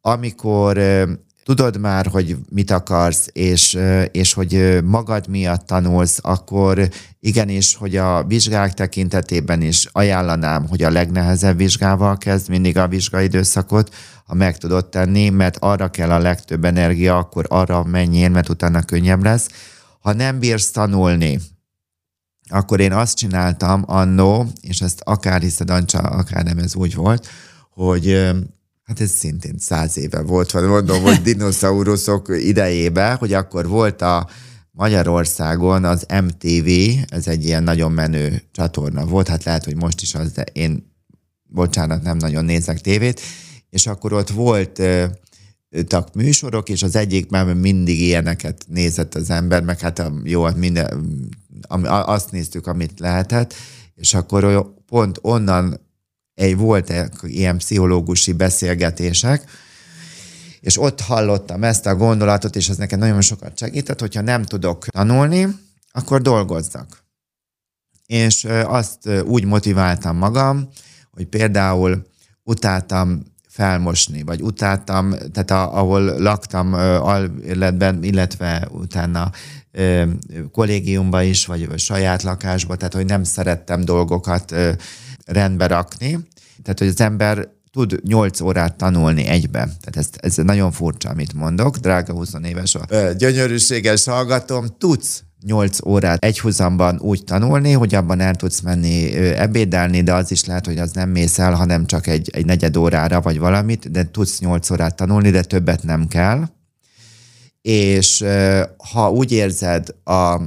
Amikor tudod már, hogy mit akarsz, és, és hogy magad miatt tanulsz, akkor igenis, hogy a vizsgák tekintetében is ajánlanám, hogy a legnehezebb vizsgával kezd mindig a vizsgaidőszakot, ha meg tudod tenni, mert arra kell a legtöbb energia, akkor arra menjél, mert utána könnyebb lesz. Ha nem bírsz tanulni, akkor én azt csináltam annó, és ezt akár hiszed, Ancsa, akár nem ez úgy volt, hogy hát ez szintén száz éve volt, vagy mondom, hogy dinoszauruszok idejében, hogy akkor volt a Magyarországon az MTV, ez egy ilyen nagyon menő csatorna volt, hát lehet, hogy most is az, de én, bocsánat, nem nagyon nézek tévét, és akkor ott volt tak műsorok, és az egyikben mindig ilyeneket nézett az ember, meg hát jó, hát minden, azt néztük, amit lehetett, és akkor pont onnan egy volt ilyen pszichológusi beszélgetések, és ott hallottam ezt a gondolatot, és ez nekem nagyon sokat segített, hogyha nem tudok tanulni, akkor dolgozzak. És azt úgy motiváltam magam, hogy például utáltam felmosni, vagy utáltam, tehát a, ahol laktam alletben, illetve utána ö, kollégiumba is, vagy, vagy saját lakásba, tehát hogy nem szerettem dolgokat ö, rendbe rakni. Tehát, hogy az ember tud 8 órát tanulni egybe. Tehát ez, ez nagyon furcsa, amit mondok. Drága 20 éves a gyönyörűséges hallgatom, tudsz 8 órát egyhuzamban úgy tanulni, hogy abban el tudsz menni ebédelni, de az is lehet, hogy az nem mész el, hanem csak egy, egy negyed órára vagy valamit, de tudsz 8 órát tanulni, de többet nem kell. És ha úgy érzed a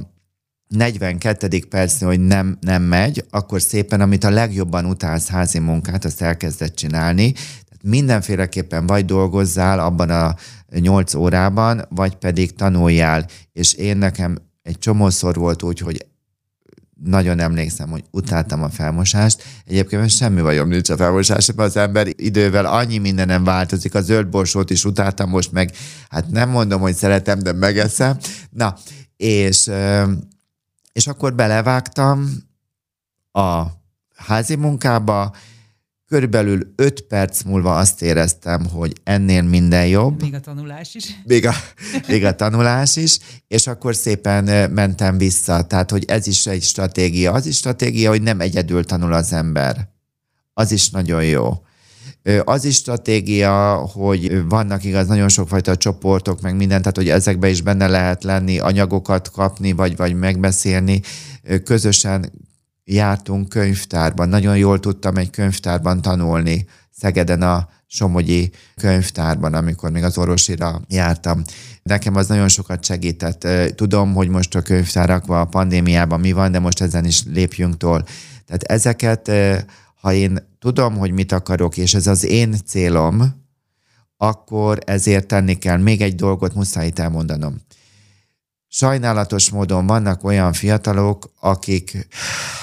42. percnél, hogy nem, nem megy, akkor szépen, amit a legjobban utálsz házi munkát, azt elkezded csinálni. Tehát mindenféleképpen vagy dolgozzál abban a 8 órában, vagy pedig tanuljál. És én nekem egy csomószor volt úgy, hogy nagyon emlékszem, hogy utáltam a felmosást. Egyébként semmi bajom nincs a felmosásban, az ember idővel annyi mindenem változik, a zöld borsót is utáltam, most meg, hát nem mondom, hogy szeretem, de megeszem. Na, és, és akkor belevágtam a házi munkába, Körülbelül öt perc múlva azt éreztem, hogy ennél minden jobb. Még a tanulás is. Még a, még a tanulás is, és akkor szépen mentem vissza. Tehát, hogy ez is egy stratégia. Az is stratégia, hogy nem egyedül tanul az ember. Az is nagyon jó. Az is stratégia, hogy vannak igaz nagyon sokfajta csoportok, meg minden, tehát hogy ezekbe is benne lehet lenni, anyagokat kapni, vagy, vagy megbeszélni, közösen jártunk könyvtárban. Nagyon jól tudtam egy könyvtárban tanulni Szegeden a Somogyi könyvtárban, amikor még az orvosira jártam. Nekem az nagyon sokat segített. Tudom, hogy most a könyvtárakban a pandémiában mi van, de most ezen is lépjünk tól. Tehát ezeket, ha én tudom, hogy mit akarok, és ez az én célom, akkor ezért tenni kell. Még egy dolgot muszáj itt elmondanom. Sajnálatos módon vannak olyan fiatalok, akik,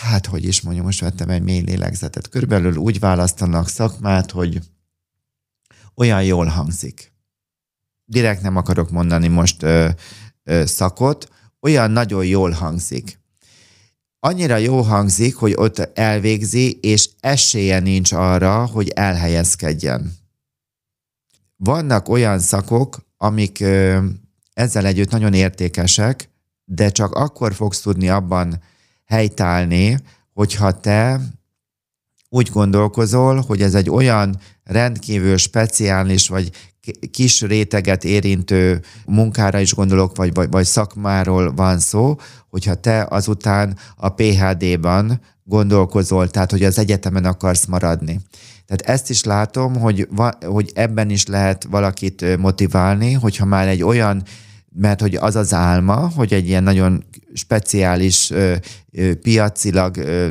hát hogy is mondjam, most vettem egy mély lélegzetet, körülbelül úgy választanak szakmát, hogy olyan jól hangzik. Direkt nem akarok mondani most ö, ö, szakot, olyan nagyon jól hangzik. Annyira jó hangzik, hogy ott elvégzi, és esélye nincs arra, hogy elhelyezkedjen. Vannak olyan szakok, amik ö, ezzel együtt nagyon értékesek, de csak akkor fogsz tudni abban helytállni, hogyha te úgy gondolkozol, hogy ez egy olyan rendkívül speciális vagy kis réteget érintő munkára is gondolok, vagy, vagy, vagy szakmáról van szó, hogyha te azután a PHD-ban gondolkozol, tehát hogy az egyetemen akarsz maradni. Tehát ezt is látom, hogy, hogy ebben is lehet valakit motiválni, hogyha már egy olyan mert hogy az az álma, hogy egy ilyen nagyon speciális ö, ö, piacilag ö,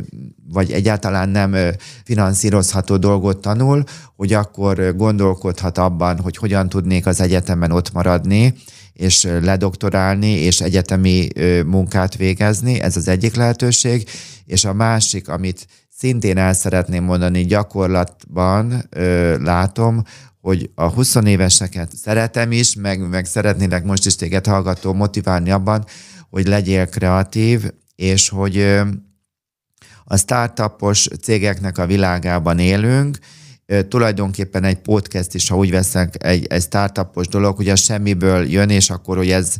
vagy egyáltalán nem ö, finanszírozható dolgot tanul, hogy akkor gondolkodhat abban, hogy hogyan tudnék az egyetemen ott maradni, és ledoktorálni, és egyetemi ö, munkát végezni, ez az egyik lehetőség, és a másik, amit szintén el szeretném mondani, gyakorlatban ö, látom, hogy a 20 éveseket szeretem is, meg, meg szeretnélek most is téged hallgató motiválni abban, hogy legyél kreatív, és hogy a startupos cégeknek a világában élünk, tulajdonképpen egy podcast is, ha úgy veszek, egy, egy startupos dolog, a semmiből jön, és akkor, hogy ez,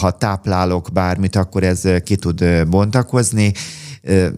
ha táplálok bármit, akkor ez ki tud bontakozni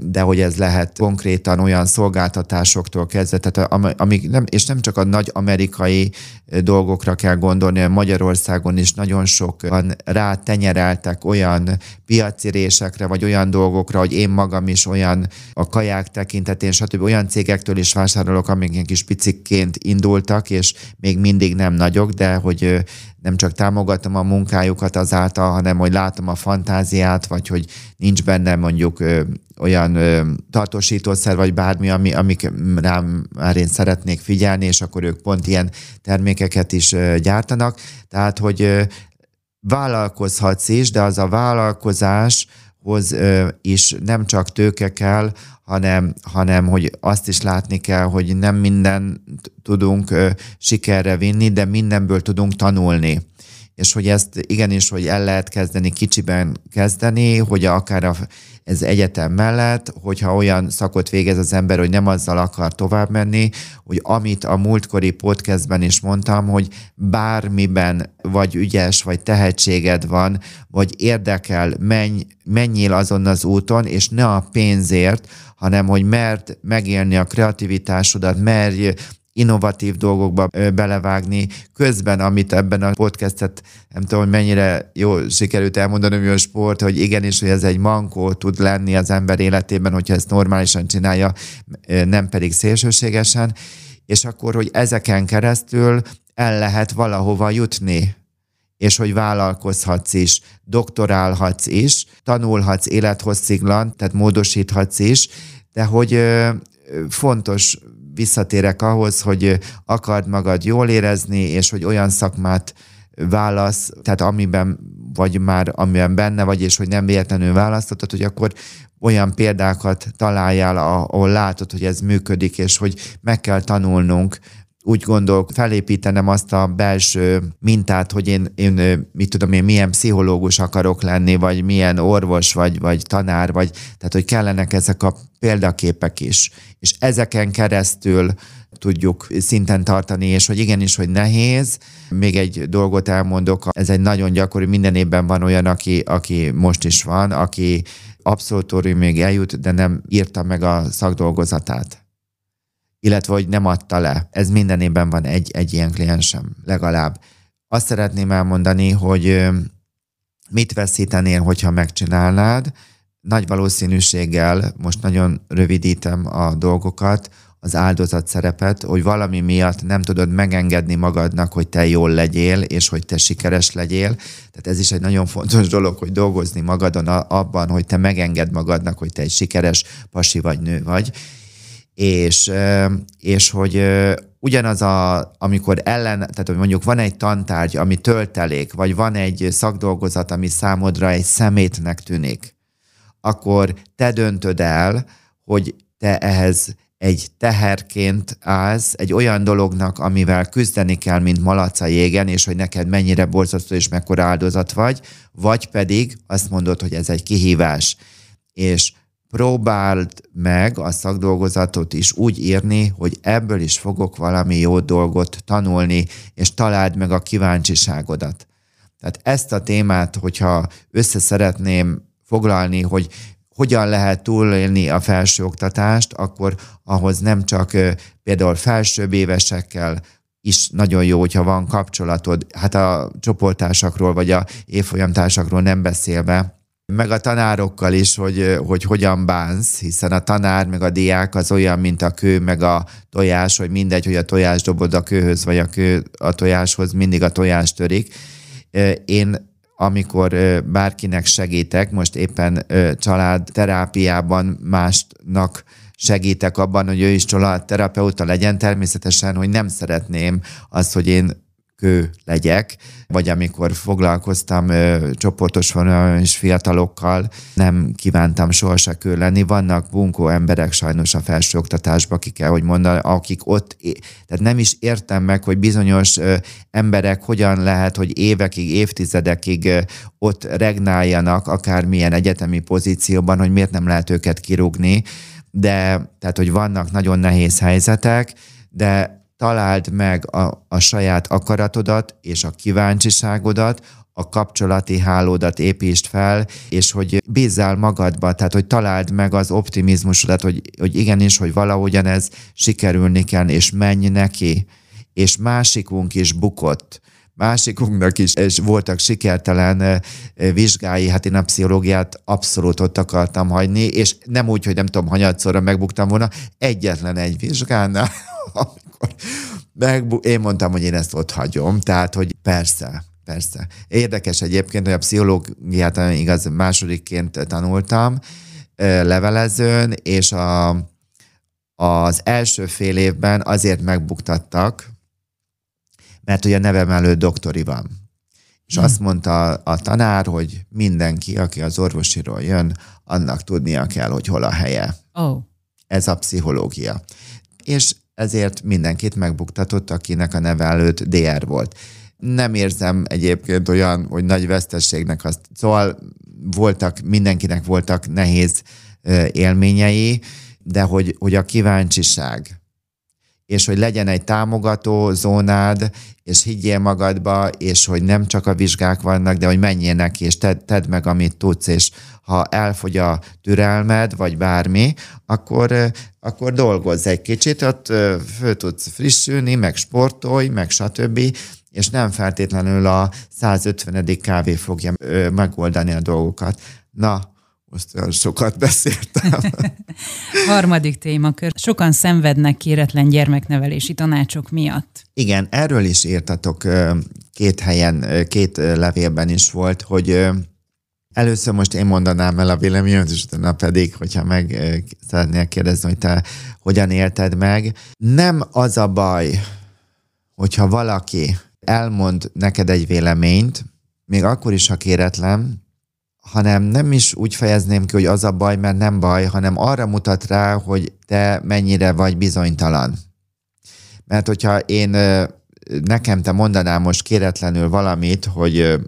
de hogy ez lehet konkrétan olyan szolgáltatásoktól kezdve, tehát amik nem, és nem csak a nagy amerikai dolgokra kell gondolni, Magyarországon is nagyon sokan tenyereltek olyan piacirésekre, vagy olyan dolgokra, hogy én magam is olyan a kaják tekintetén, stb. olyan cégektől is vásárolok, amik ilyen kis picikként indultak, és még mindig nem nagyok, de hogy nem csak támogatom a munkájukat azáltal, hanem hogy látom a fantáziát, vagy hogy nincs benne mondjuk olyan ö, tartósítószer, vagy bármi, ami, amik rám már én szeretnék figyelni, és akkor ők pont ilyen termékeket is gyártanak. Tehát, hogy vállalkozhatsz is, de az a vállalkozáshoz is nem csak tőke kell, hanem, hanem hogy azt is látni kell, hogy nem minden tudunk sikerre vinni, de mindenből tudunk tanulni. És hogy ezt igenis, hogy el lehet kezdeni kicsiben kezdeni, hogy akár a, ez egyetem mellett, hogyha olyan szakot végez az ember, hogy nem azzal akar tovább menni, hogy amit a múltkori podcastben is mondtam, hogy bármiben vagy ügyes, vagy tehetséged van, vagy érdekel, menj, menjél azon az úton, és ne a pénzért, hanem hogy mert megélni a kreativitásodat, merj innovatív dolgokba belevágni, közben, amit ebben a podcastet, nem tudom, hogy mennyire jó sikerült elmondani, hogy a sport, hogy igenis, hogy ez egy mankó tud lenni az ember életében, hogyha ezt normálisan csinálja, nem pedig szélsőségesen, és akkor, hogy ezeken keresztül el lehet valahova jutni és hogy vállalkozhatsz is, doktorálhatsz is, tanulhatsz élethossziglan, tehát módosíthatsz is, de hogy fontos visszatérek ahhoz, hogy akard magad jól érezni, és hogy olyan szakmát válasz, tehát amiben vagy már amiben benne vagy, és hogy nem véletlenül választottad, hogy akkor olyan példákat találjál, ahol látod, hogy ez működik, és hogy meg kell tanulnunk úgy gondolok, felépítenem azt a belső mintát, hogy én, én mit tudom én, milyen pszichológus akarok lenni, vagy milyen orvos, vagy, vagy tanár, vagy tehát, hogy kellenek ezek a példaképek is. És ezeken keresztül tudjuk szinten tartani, és hogy igenis, hogy nehéz. Még egy dolgot elmondok, ez egy nagyon gyakori, minden évben van olyan, aki, aki most is van, aki még eljut, de nem írta meg a szakdolgozatát illetve hogy nem adta le. Ez minden évben van egy, egy ilyen kliensem, legalább. Azt szeretném elmondani, hogy mit veszítenél, hogyha megcsinálnád. Nagy valószínűséggel, most nagyon rövidítem a dolgokat, az áldozat szerepet, hogy valami miatt nem tudod megengedni magadnak, hogy te jól legyél, és hogy te sikeres legyél. Tehát ez is egy nagyon fontos dolog, hogy dolgozni magadon abban, hogy te megenged magadnak, hogy te egy sikeres pasi vagy nő vagy és, és hogy ugyanaz a, amikor ellen, tehát hogy mondjuk van egy tantárgy, ami töltelék, vagy van egy szakdolgozat, ami számodra egy szemétnek tűnik, akkor te döntöd el, hogy te ehhez egy teherként állsz, egy olyan dolognak, amivel küzdeni kell, mint malac a jégen, és hogy neked mennyire borzasztó és mekkora áldozat vagy, vagy pedig azt mondod, hogy ez egy kihívás. És próbáld meg a szakdolgozatot is úgy írni, hogy ebből is fogok valami jó dolgot tanulni, és találd meg a kíváncsiságodat. Tehát ezt a témát, hogyha össze szeretném foglalni, hogy hogyan lehet túlélni a felsőoktatást, akkor ahhoz nem csak például felsőbb évesekkel is nagyon jó, hogyha van kapcsolatod, hát a csoporttársakról vagy a évfolyamtársakról nem beszélve, meg a tanárokkal is, hogy, hogy hogyan bánsz, hiszen a tanár meg a diák az olyan, mint a kő meg a tojás, hogy mindegy, hogy a tojás dobod a kőhöz, vagy a kő a tojáshoz, mindig a tojás törik. Én amikor bárkinek segítek, most éppen családterápiában másnak segítek abban, hogy ő is családterapeuta legyen, természetesen, hogy nem szeretném azt, hogy én kő legyek, vagy amikor foglalkoztam ö, csoportos és fiatalokkal, nem kívántam sohasem kő lenni. Vannak bunkó emberek sajnos a felsőoktatásban, ki kell, hogy mondani, akik ott, tehát nem is értem meg, hogy bizonyos ö, emberek hogyan lehet, hogy évekig, évtizedekig ö, ott regnáljanak akármilyen egyetemi pozícióban, hogy miért nem lehet őket kirúgni, de tehát, hogy vannak nagyon nehéz helyzetek, de találd meg a, a saját akaratodat és a kíváncsiságodat, a kapcsolati hálódat építsd fel, és hogy bízzál magadba, tehát hogy találd meg az optimizmusodat, hogy, hogy igenis, hogy valahogyan ez sikerülni kell, és menj neki. És másikunk is bukott. Másikunknak is, és voltak sikertelen vizsgái, hát én a pszichológiát abszolút ott akartam hagyni, és nem úgy, hogy nem tudom, hanyatszorra megbuktam volna, egyetlen egy vizsgánál, akkor meg, én mondtam, hogy én ezt ott hagyom, tehát, hogy persze, persze. Érdekes egyébként, hogy a pszichológiát igaz másodikként tanultam levelezőn, és a, az első fél évben azért megbuktattak, mert hogy a nevem előtt doktori van. És hmm. azt mondta a, a tanár, hogy mindenki, aki az orvosiról jön, annak tudnia kell, hogy hol a helye. Oh. Ez a pszichológia. És ezért mindenkit megbuktatott, akinek a neve előtt DR volt. Nem érzem egyébként olyan, hogy nagy vesztességnek azt. Szóval voltak, mindenkinek voltak nehéz élményei, de hogy, hogy a kíváncsiság, és hogy legyen egy támogató zónád, és higgyél magadba, és hogy nem csak a vizsgák vannak, de hogy menjél neki, és tedd, tedd meg, amit tudsz, és ha elfogy a türelmed, vagy bármi, akkor, akkor dolgozz egy kicsit, ott föl tudsz frissülni, meg sportolj, meg stb., és nem feltétlenül a 150. kávé fogja megoldani a dolgokat. Na, most olyan sokat beszéltem. Harmadik témakör. Sokan szenvednek kéretlen gyermeknevelési tanácsok miatt. Igen, erről is írtatok két helyen, két levélben is volt, hogy először most én mondanám el a véleményemet, és utána pedig, hogyha meg szeretnél kérdezni, hogy te hogyan élted meg. Nem az a baj, hogyha valaki elmond neked egy véleményt, még akkor is, ha kéretlen, hanem nem is úgy fejezném ki, hogy az a baj, mert nem baj, hanem arra mutat rá, hogy te mennyire vagy bizonytalan. Mert hogyha én nekem te mondanám most kéretlenül valamit, hogy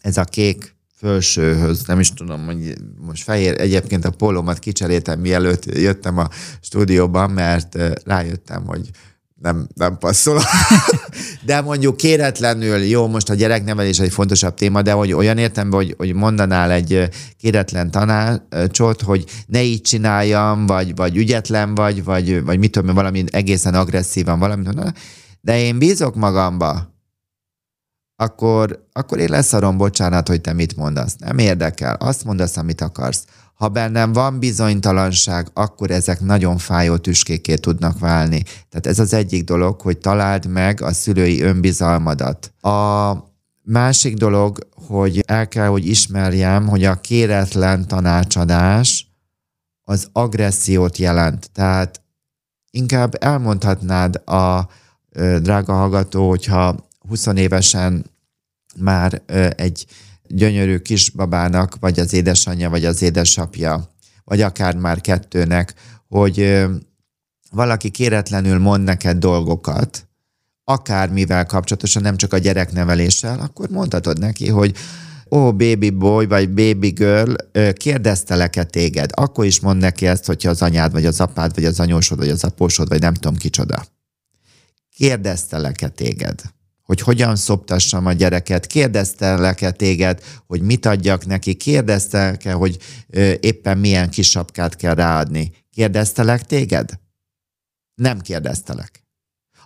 ez a kék fölsőhöz, nem is tudom, hogy most fehér, egyébként a pólómat kicseréltem, mielőtt jöttem a stúdióban, mert rájöttem, hogy nem, nem passzol. de mondjuk kéretlenül, jó, most a gyereknevelés egy fontosabb téma, de hogy olyan értem, hogy, hogy mondanál egy kéretlen tanácsot, hogy ne így csináljam, vagy, vagy ügyetlen vagy, vagy, vagy mit tudom, valami egészen agresszívan, valamit de én bízok magamba, akkor, akkor én leszarom, bocsánat, hogy te mit mondasz. Nem érdekel. Azt mondasz, amit akarsz. Ha bennem van bizonytalanság, akkor ezek nagyon fájó tüskéké tudnak válni. Tehát ez az egyik dolog, hogy találd meg a szülői önbizalmadat. A másik dolog, hogy el kell, hogy ismerjem, hogy a kéretlen tanácsadás az agressziót jelent. Tehát inkább elmondhatnád a drága hallgató, hogyha 20 évesen már egy gyönyörű kisbabának, vagy az édesanyja, vagy az édesapja, vagy akár már kettőnek, hogy valaki kéretlenül mond neked dolgokat, akármivel kapcsolatosan, nem csak a gyerekneveléssel, akkor mondhatod neki, hogy ó, oh, baby boy, vagy baby girl, kérdeztelek-e téged? Akkor is mond neki ezt, hogyha az anyád, vagy az apád, vagy az anyósod, vagy az apósod, vagy nem tudom kicsoda. Kérdeztelek-e téged? Hogy hogyan szoptassam a gyereket, kérdeztelek-e téged, hogy mit adjak neki, kérdeztelek-e, hogy éppen milyen kisapkát kell ráadni. Kérdeztelek téged? Nem kérdeztelek.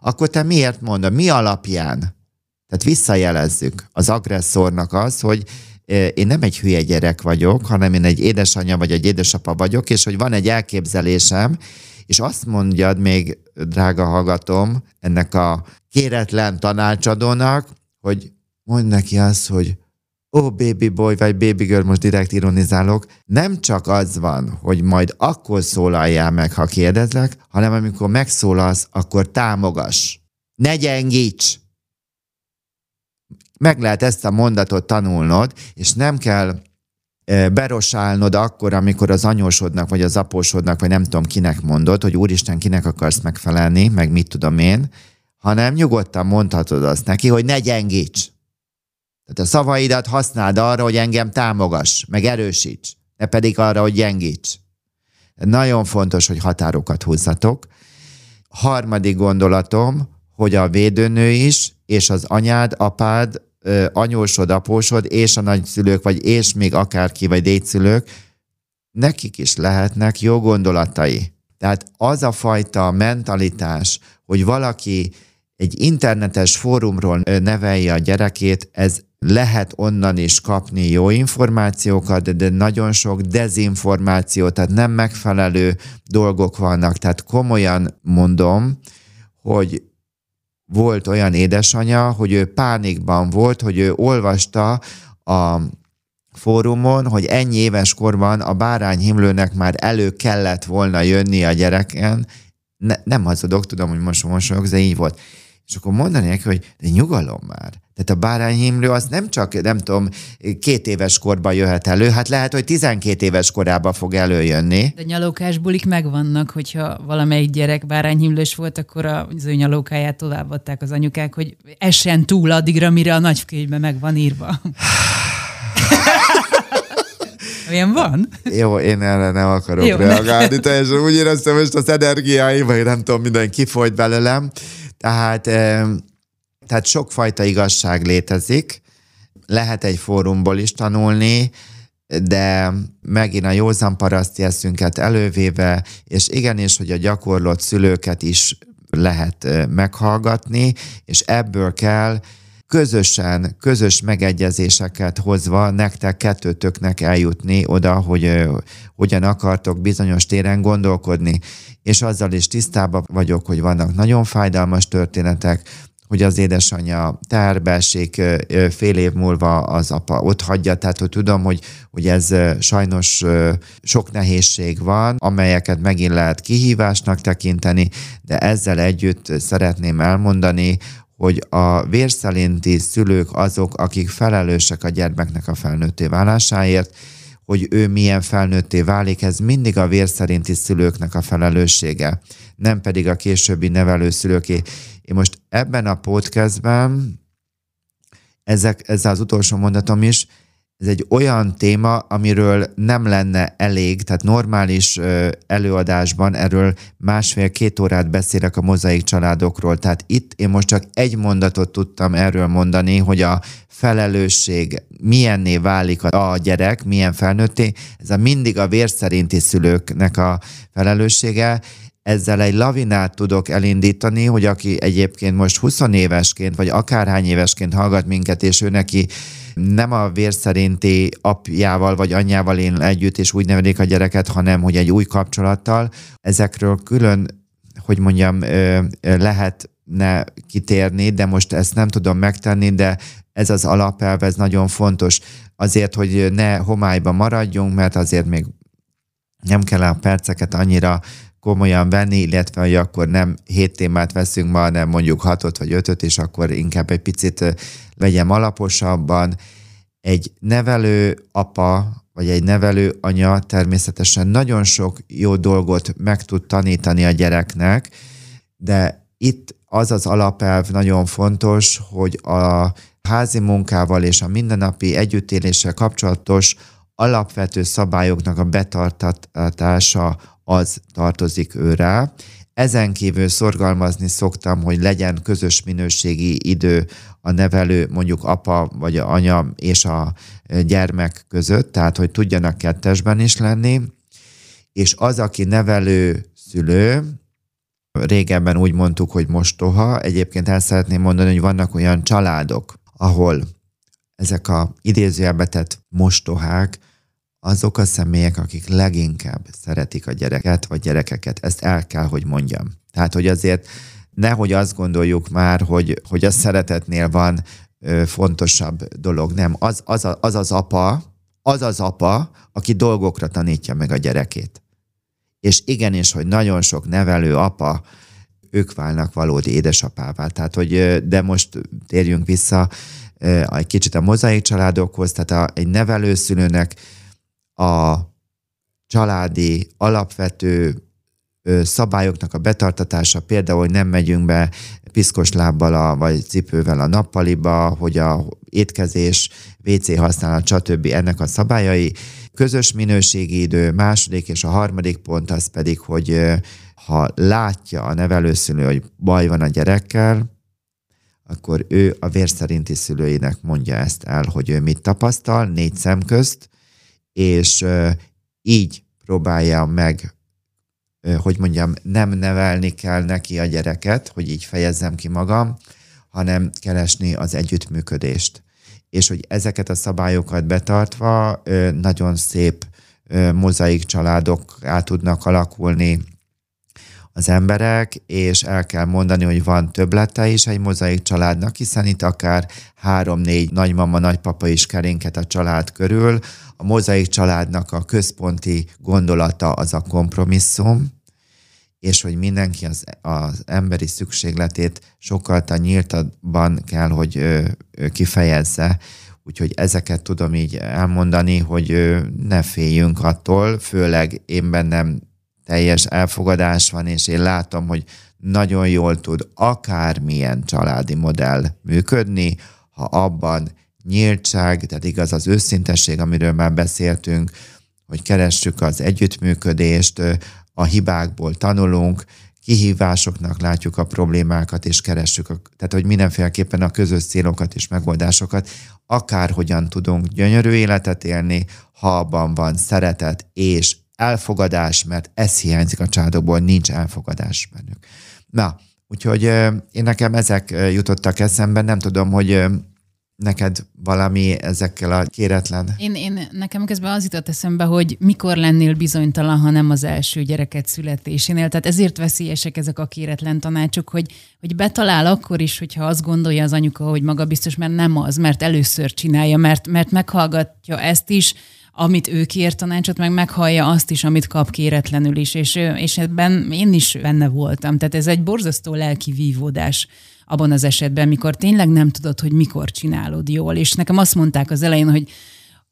Akkor te miért mondod, mi alapján? Tehát visszajelezzük az agresszornak az, hogy én nem egy hülye gyerek vagyok, hanem én egy édesanyja vagy egy édesapa vagyok, és hogy van egy elképzelésem, és azt mondjad még, drága hallgatom, ennek a kéretlen tanácsadónak, hogy mondj neki azt, hogy ó, oh, baby boy, vagy baby girl, most direkt ironizálok, nem csak az van, hogy majd akkor szólaljál meg, ha kérdezlek, hanem amikor megszólalsz, akkor támogass. Ne gyengíts! Meg lehet ezt a mondatot tanulnod, és nem kell berosálnod akkor, amikor az anyósodnak, vagy az apósodnak, vagy nem tudom kinek mondod, hogy úristen, kinek akarsz megfelelni, meg mit tudom én, hanem nyugodtan mondhatod azt neki, hogy ne gyengíts. Tehát a szavaidat használd arra, hogy engem támogass, meg erősíts, ne pedig arra, hogy gyengíts. Nagyon fontos, hogy határokat húzzatok. Harmadik gondolatom, hogy a védőnő is, és az anyád, apád, anyósod, apósod, és a nagyszülők, vagy és még akárki, vagy dédszülők, nekik is lehetnek jó gondolatai. Tehát az a fajta mentalitás, hogy valaki egy internetes fórumról nevelje a gyerekét, ez lehet onnan is kapni jó információkat, de nagyon sok dezinformáció, tehát nem megfelelő dolgok vannak. Tehát komolyan mondom, hogy volt olyan édesanyja, hogy ő pánikban volt, hogy ő olvasta a fórumon, hogy ennyi éves korban a bárányhimlőnek már elő kellett volna jönni a gyereken. Ne, nem hazudok, tudom, hogy most mosolyogsz, de így volt. És akkor mondani neki, hogy de nyugalom már. Tehát a bárányhimlő az nem csak, nem tudom, két éves korban jöhet elő, hát lehet, hogy 12 éves korában fog előjönni. De nyalókás bulik megvannak, hogyha valamelyik gyerek bárányhimlős volt, akkor az ő nyalókáját továbbadták az anyukák, hogy essen túl addigra, mire a nagykönyvben meg van írva. Olyan van? Jó, én erre nem akarok Jó, reagálni. Ne. Teljesen úgy éreztem, hogy az energiáim, vagy nem tudom, minden kifolyt belőlem. Tehát, tehát sokfajta igazság létezik, lehet egy fórumból is tanulni, de megint a józan paraszti eszünket elővéve, és igenis, hogy a gyakorlott szülőket is lehet meghallgatni, és ebből kell közösen, közös megegyezéseket hozva nektek kettőtöknek eljutni oda, hogy hogyan akartok bizonyos téren gondolkodni. És azzal is tisztában vagyok, hogy vannak nagyon fájdalmas történetek, hogy az édesanyja teherbe esik, fél év múlva az apa ott hagyja, tehát hogy tudom, hogy, hogy ez sajnos sok nehézség van, amelyeket megint lehet kihívásnak tekinteni, de ezzel együtt szeretném elmondani, hogy a vérszelinti szülők azok, akik felelősek a gyermeknek a felnőtté válásáért, hogy ő milyen felnőtté válik, ez mindig a vérszerinti szülőknek a felelőssége, nem pedig a későbbi nevelőszülőké. Én most ebben a podcastben, ezek, ez az utolsó mondatom is, ez egy olyan téma, amiről nem lenne elég, tehát normális előadásban erről másfél-két órát beszélek a mozaik családokról. Tehát itt én most csak egy mondatot tudtam erről mondani, hogy a felelősség milyenné válik a gyerek, milyen felnőtté, ez a mindig a vérszerinti szülőknek a felelőssége, ezzel egy lavinát tudok elindítani, hogy aki egyébként most 20 évesként, vagy akárhány évesként hallgat minket, és ő neki nem a vérszerinti apjával vagy anyjával én együtt, és úgy nevelik a gyereket, hanem hogy egy új kapcsolattal. Ezekről külön, hogy mondjam, lehetne kitérni, de most ezt nem tudom megtenni, de ez az alapelv, ez nagyon fontos. Azért, hogy ne homályba maradjunk, mert azért még nem kell a perceket annyira komolyan venni, illetve hogy akkor nem hét témát veszünk ma, hanem mondjuk hatot vagy ötöt, és akkor inkább egy picit vegyem alaposabban. Egy nevelő apa, vagy egy nevelő anya természetesen nagyon sok jó dolgot meg tud tanítani a gyereknek, de itt az az alapelv nagyon fontos, hogy a házi munkával és a mindennapi együttéléssel kapcsolatos alapvető szabályoknak a betartatása az tartozik őre. Ezen kívül szorgalmazni szoktam, hogy legyen közös minőségi idő a nevelő, mondjuk apa vagy anya és a gyermek között, tehát hogy tudjanak kettesben is lenni, és az, aki nevelő szülő, régebben úgy mondtuk, hogy mostoha, egyébként el szeretném mondani, hogy vannak olyan családok, ahol ezek a idézőjelbetett mostohák azok a személyek, akik leginkább szeretik a gyereket, vagy gyerekeket. Ezt el kell, hogy mondjam. Tehát, hogy azért nehogy azt gondoljuk már, hogy, hogy a szeretetnél van ö, fontosabb dolog. Nem, az az, a, az az apa, az az apa, aki dolgokra tanítja meg a gyerekét. És igenis, hogy nagyon sok nevelő apa, ők válnak valódi édesapává. Tehát, hogy, de most térjünk vissza egy kicsit a mozaik családokhoz, tehát a, egy nevelőszülőnek a családi alapvető szabályoknak a betartatása, például, hogy nem megyünk be piszkos lábbal a, vagy cipővel a nappaliba, hogy a étkezés, WC használat, stb. ennek a szabályai. Közös minőségi idő, második és a harmadik pont az pedig, hogy ha látja a nevelőszülő, hogy baj van a gyerekkel, akkor ő a vérszerinti szülőinek mondja ezt el, hogy ő mit tapasztal, négy szem közt, és így próbálja meg, hogy mondjam, nem nevelni kell neki a gyereket, hogy így fejezzem ki magam, hanem keresni az együttműködést. És hogy ezeket a szabályokat betartva nagyon szép mozaik családok át tudnak alakulni, az emberek, és el kell mondani, hogy van többlete is egy mozaik családnak, hiszen itt akár három-négy nagymama, nagypapa is kerénket a család körül. A mozaik családnak a központi gondolata az a kompromisszum, és hogy mindenki az, az emberi szükségletét sokkal nyíltabban kell, hogy ö, ö, kifejezze. Úgyhogy ezeket tudom így elmondani, hogy ö, ne féljünk attól, főleg én bennem teljes elfogadás van, és én látom, hogy nagyon jól tud akármilyen családi modell működni, ha abban nyíltság, tehát igaz az őszintesség, amiről már beszéltünk, hogy keressük az együttműködést, a hibákból tanulunk, kihívásoknak látjuk a problémákat, és keressük, a, tehát hogy mindenféleképpen a közös célokat és megoldásokat, akárhogyan tudunk gyönyörű életet élni, ha abban van szeretet és elfogadás, mert ez hiányzik a családokból, nincs elfogadás bennük. Na, úgyhogy én nekem ezek jutottak eszembe, nem tudom, hogy neked valami ezekkel a kéretlen? Én, én nekem közben az jutott eszembe, hogy mikor lennél bizonytalan, ha nem az első gyereket születésénél. Tehát ezért veszélyesek ezek a kéretlen tanácsok, hogy, hogy betalál akkor is, hogyha azt gondolja az anyuka, hogy maga biztos, mert nem az, mert először csinálja, mert, mert meghallgatja ezt is, amit ő kér tanácsot, meg meghallja azt is, amit kap kéretlenül is, és, és ebben én is benne voltam. Tehát ez egy borzasztó lelki vívódás abban az esetben, mikor tényleg nem tudod, hogy mikor csinálod jól. És nekem azt mondták az elején, hogy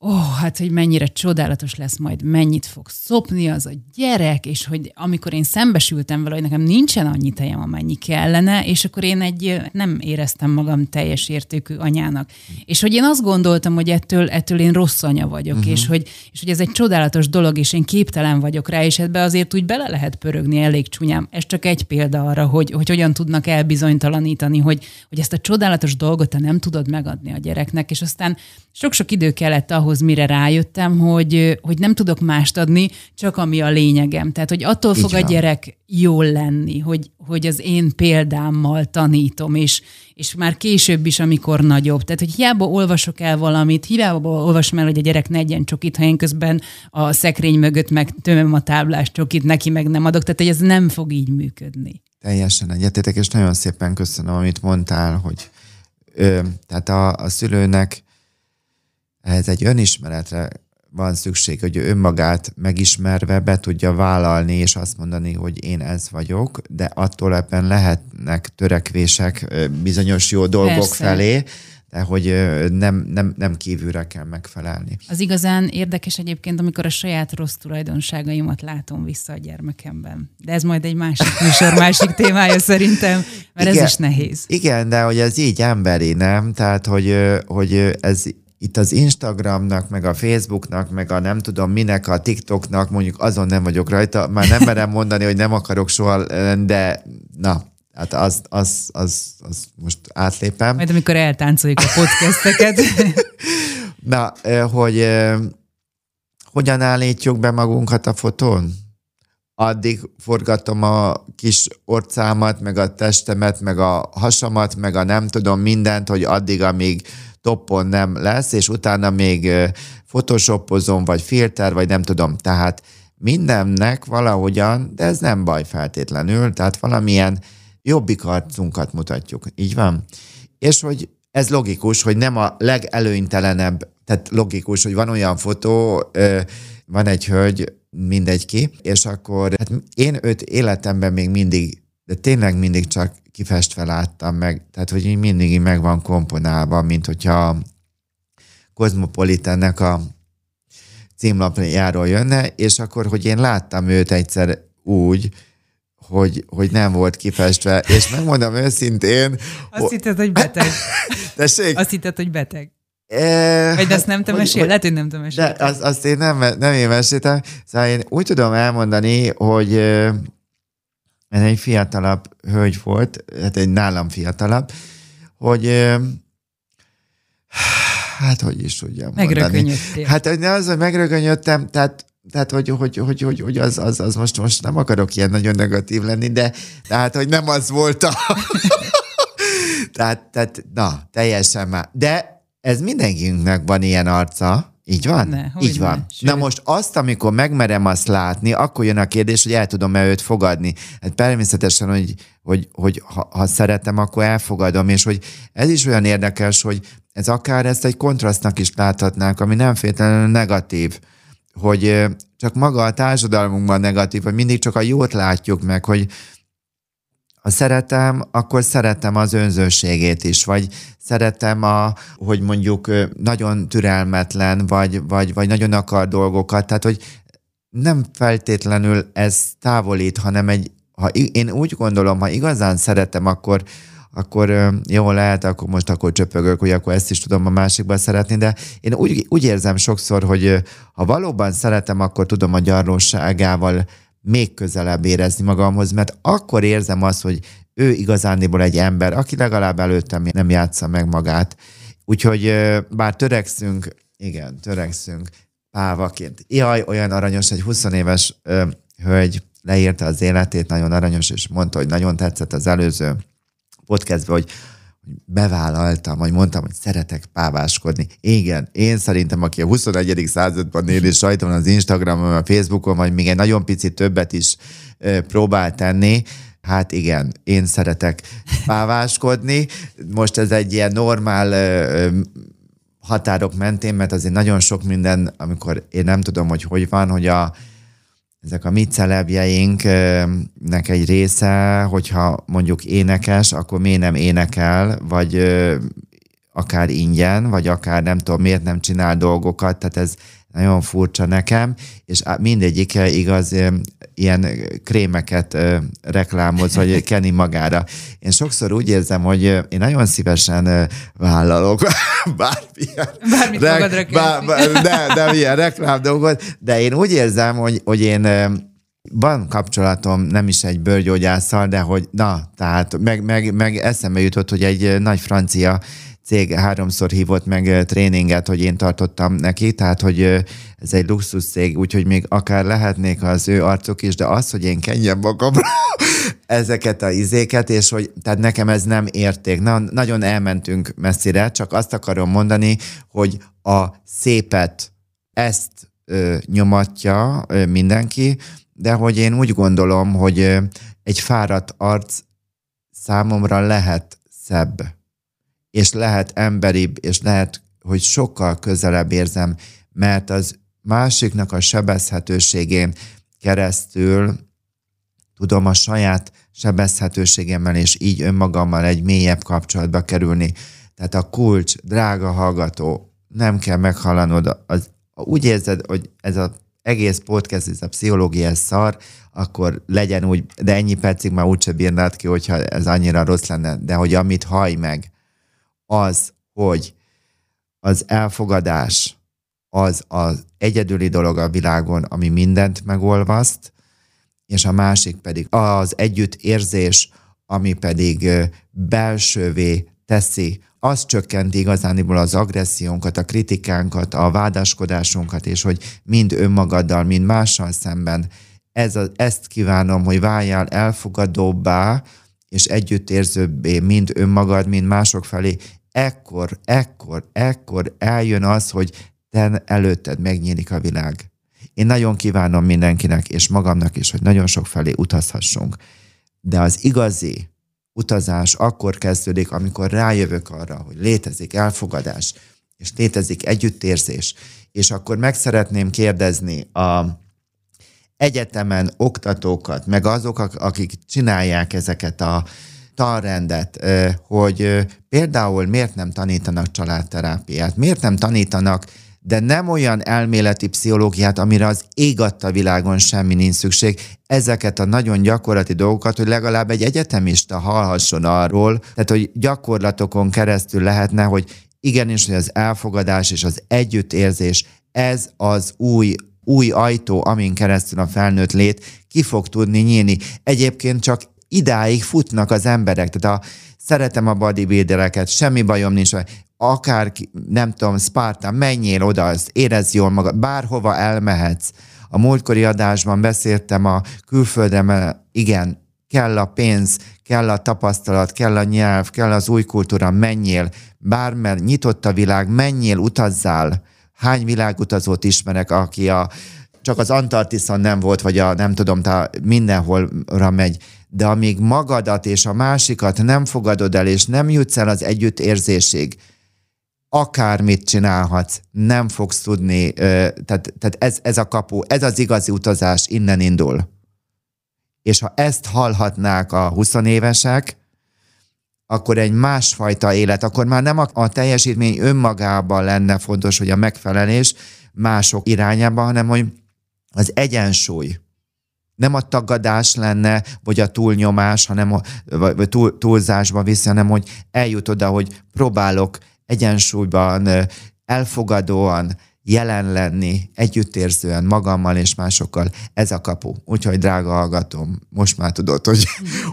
ó, oh, hát hogy mennyire csodálatos lesz majd, mennyit fog szopni az a gyerek, és hogy amikor én szembesültem vele, hogy nekem nincsen annyi tejem, amennyi kellene, és akkor én egy nem éreztem magam teljes értékű anyának. És hogy én azt gondoltam, hogy ettől, ettől én rossz anya vagyok, uh-huh. és, hogy, és hogy ez egy csodálatos dolog, és én képtelen vagyok rá, és ebbe azért úgy bele lehet pörögni elég csúnyám. Ez csak egy példa arra, hogy, hogy hogyan tudnak elbizonytalanítani, hogy, hogy ezt a csodálatos dolgot te nem tudod megadni a gyereknek, és aztán sok-sok idő kellett ahhoz, ahhoz mire rájöttem, hogy, hogy nem tudok mást adni, csak ami a lényegem. Tehát, hogy attól Így fog van. a gyerek jól lenni, hogy, hogy az én példámmal tanítom, és, és már később is, amikor nagyobb. Tehát, hogy hiába olvasok el valamit, hiába olvasom el, hogy a gyerek ne egyen csokit, ha én közben a szekrény mögött meg tömöm a táblás csokit, neki meg nem adok. Tehát, hogy ez nem fog így működni. Teljesen egyetétek, és nagyon szépen köszönöm, amit mondtál, hogy ö, tehát a, a szülőnek ehhez egy önismeretre van szükség, hogy önmagát megismerve be tudja vállalni, és azt mondani, hogy én ez vagyok, de attól ebben lehetnek törekvések bizonyos jó dolgok Persze. felé, de hogy nem, nem, nem kívülre kell megfelelni. Az igazán érdekes egyébként, amikor a saját rossz tulajdonságaimat látom vissza a gyermekemben. De ez majd egy másik műsor, másik témája szerintem, mert igen, ez is nehéz. Igen, de hogy ez így emberi, nem? Tehát, hogy, hogy ez itt az Instagramnak, meg a Facebooknak, meg a nem tudom minek, a TikToknak, mondjuk azon nem vagyok rajta, már nem merem mondani, hogy nem akarok soha, de na, hát az, az, az, az most átlépem. Majd amikor eltáncoljuk a podcasteket. na, hogy hogyan állítjuk be magunkat a fotón? Addig forgatom a kis orcámat, meg a testemet, meg a hasamat, meg a nem tudom mindent, hogy addig, amíg toppon nem lesz, és utána még photoshopozom, vagy filter, vagy nem tudom. Tehát mindennek valahogyan, de ez nem baj feltétlenül, tehát valamilyen jobbik arcunkat mutatjuk. Így van? És hogy ez logikus, hogy nem a legelőnytelenebb, tehát logikus, hogy van olyan fotó, van egy hölgy, mindegy ki, és akkor hát én őt életemben még mindig, de tényleg mindig csak kifestve láttam meg, tehát hogy így mindig így meg van komponálva, mint hogyha a Cosmopolitannek a címlapjáról jönne, és akkor, hogy én láttam őt egyszer úgy, hogy, hogy nem volt kifestve, és megmondom őszintén... Azt hitted, hogy beteg. Tessék? Azt hitted, hogy beteg. E, Vagy ezt nem te mesél? Lehet, hogy nem te mesél. De azt, azt én nem, nem én meséltem. Szóval én úgy tudom elmondani, hogy ez egy fiatalabb hölgy volt, hát egy nálam fiatalabb, hogy hát hogy is tudjam mondani. Hát az, hogy megrögönyödtem, tehát tehát, hogy, hogy, hogy, hogy, hogy az, az, az most, most nem akarok ilyen nagyon negatív lenni, de tehát, hogy nem az volt a... tehát, tehát, na, teljesen már. De ez mindenkinek van ilyen arca, így van? Ne, Így van. Ne, Na most azt, amikor megmerem azt látni, akkor jön a kérdés, hogy el tudom-e őt fogadni. Hát természetesen, hogy, hogy, hogy ha, ha szeretem, akkor elfogadom, és hogy ez is olyan érdekes, hogy ez akár ezt egy kontrasztnak is láthatnánk, ami nem féletlenül negatív hogy csak maga a társadalmunkban negatív, hogy mindig csak a jót látjuk meg, hogy ha szeretem, akkor szeretem az önzőségét is, vagy szeretem a, hogy mondjuk nagyon türelmetlen, vagy, vagy, vagy nagyon akar dolgokat, tehát hogy nem feltétlenül ez távolít, hanem egy, ha én úgy gondolom, ha igazán szeretem, akkor, akkor jó lehet, akkor most akkor csöpögök, hogy akkor ezt is tudom a másikban szeretni, de én úgy, úgy érzem sokszor, hogy ha valóban szeretem, akkor tudom a gyarlóságával még közelebb érezni magamhoz, mert akkor érzem azt, hogy ő igazándiból egy ember, aki legalább előttem nem játsza meg magát. Úgyhogy bár törekszünk, igen, törekszünk pávaként. Jaj, olyan aranyos, egy 20 éves ö, hölgy leírta az életét, nagyon aranyos, és mondta, hogy nagyon tetszett az előző podcastben, hogy bevállaltam, vagy mondtam, hogy szeretek páváskodni. Igen, én szerintem, aki a 21. században él, és rajta van az Instagramon, a Facebookon, vagy még egy nagyon picit többet is próbál tenni, Hát igen, én szeretek páváskodni. Most ez egy ilyen normál határok mentén, mert azért nagyon sok minden, amikor én nem tudom, hogy hogy van, hogy a, ezek a mi celebjeinknek egy része, hogyha mondjuk énekes, akkor miért nem énekel, vagy akár ingyen, vagy akár nem tudom, miért nem csinál dolgokat, tehát ez nagyon furcsa nekem, és mindegyike igaz ilyen krémeket reklámoz, vagy keni magára. Én sokszor úgy érzem, hogy én nagyon szívesen vállalok bármilyen, Bármit rek, bár, bár, de, de milyen reklám dolgot, de én úgy érzem, hogy, hogy én van kapcsolatom nem is egy bőrgyógyásszal, de hogy na, tehát meg, meg, meg eszembe jutott, hogy egy nagy francia cég háromszor hívott meg tréninget, hogy én tartottam neki, tehát hogy ez egy luxus cég, úgyhogy még akár lehetnék az ő arcok is, de az, hogy én kenjem magamra ezeket a izéket, és hogy tehát nekem ez nem érték. Na, nagyon elmentünk messzire, csak azt akarom mondani, hogy a szépet ezt ö, nyomatja ö, mindenki, de hogy én úgy gondolom, hogy ö, egy fáradt arc számomra lehet szebb és lehet emberibb, és lehet, hogy sokkal közelebb érzem, mert az másiknak a sebezhetőségén keresztül tudom a saját sebezhetőségemmel és így önmagammal egy mélyebb kapcsolatba kerülni. Tehát a kulcs, drága hallgató, nem kell meghallanod, az, úgy érzed, hogy ez az egész podcast, ez a pszichológia szar, akkor legyen úgy, de ennyi percig már úgyse bírnád ki, hogyha ez annyira rossz lenne, de hogy amit haj meg, az, hogy az elfogadás az az egyedüli dolog a világon, ami mindent megolvaszt, és a másik pedig az együttérzés, ami pedig belsővé teszi, az csökkenti igazániból az agressziónkat, a kritikánkat, a vádaskodásunkat, és hogy mind önmagaddal, mind mással szemben. Ez a, ezt kívánom, hogy váljál elfogadóbbá, és együttérzőbbé, mind önmagad, mind mások felé, ekkor, ekkor, ekkor eljön az, hogy te előtted megnyílik a világ. Én nagyon kívánom mindenkinek, és magamnak is, hogy nagyon sok felé utazhassunk. De az igazi utazás akkor kezdődik, amikor rájövök arra, hogy létezik elfogadás, és létezik együttérzés, és akkor meg szeretném kérdezni a egyetemen oktatókat, meg azok, akik csinálják ezeket a tanrendet, hogy például miért nem tanítanak családterápiát, miért nem tanítanak de nem olyan elméleti pszichológiát, amire az ég adta világon semmi nincs szükség. Ezeket a nagyon gyakorlati dolgokat, hogy legalább egy egyetemista hallhasson arról, tehát hogy gyakorlatokon keresztül lehetne, hogy igenis, hogy az elfogadás és az együttérzés, ez az új új ajtó, amin keresztül a felnőtt lét ki fog tudni nyílni. Egyébként csak idáig futnak az emberek, tehát a szeretem a bodybuildereket, semmi bajom nincs, akár, nem tudom, Spartan, menjél oda, azt érezd jól magad, bárhova elmehetsz. A múltkori adásban beszéltem a külföldre, igen, kell a pénz, kell a tapasztalat, kell a nyelv, kell az új kultúra, menjél, bármer, nyitott a világ, menjél, utazzál. Hány világutazót ismerek, aki a, csak az Antarktiszon nem volt, vagy a nem tudom, mindenholra megy de amíg magadat és a másikat nem fogadod el, és nem jutsz el az együttérzésig, akármit csinálhatsz, nem fogsz tudni, tehát, tehát ez, ez a kapu, ez az igazi utazás innen indul. És ha ezt hallhatnák a 20 évesek, akkor egy másfajta élet, akkor már nem a, a teljesítmény önmagában lenne fontos, hogy a megfelelés mások irányában, hanem hogy az egyensúly. Nem a tagadás lenne, vagy a túlnyomás, hanem a, vagy túl, túlzásba viszi, hanem hogy eljut oda, hogy próbálok egyensúlyban, elfogadóan, jelen lenni, együttérzően magammal és másokkal, ez a kapu. Úgyhogy drága hallgatom, most már tudod, hogy,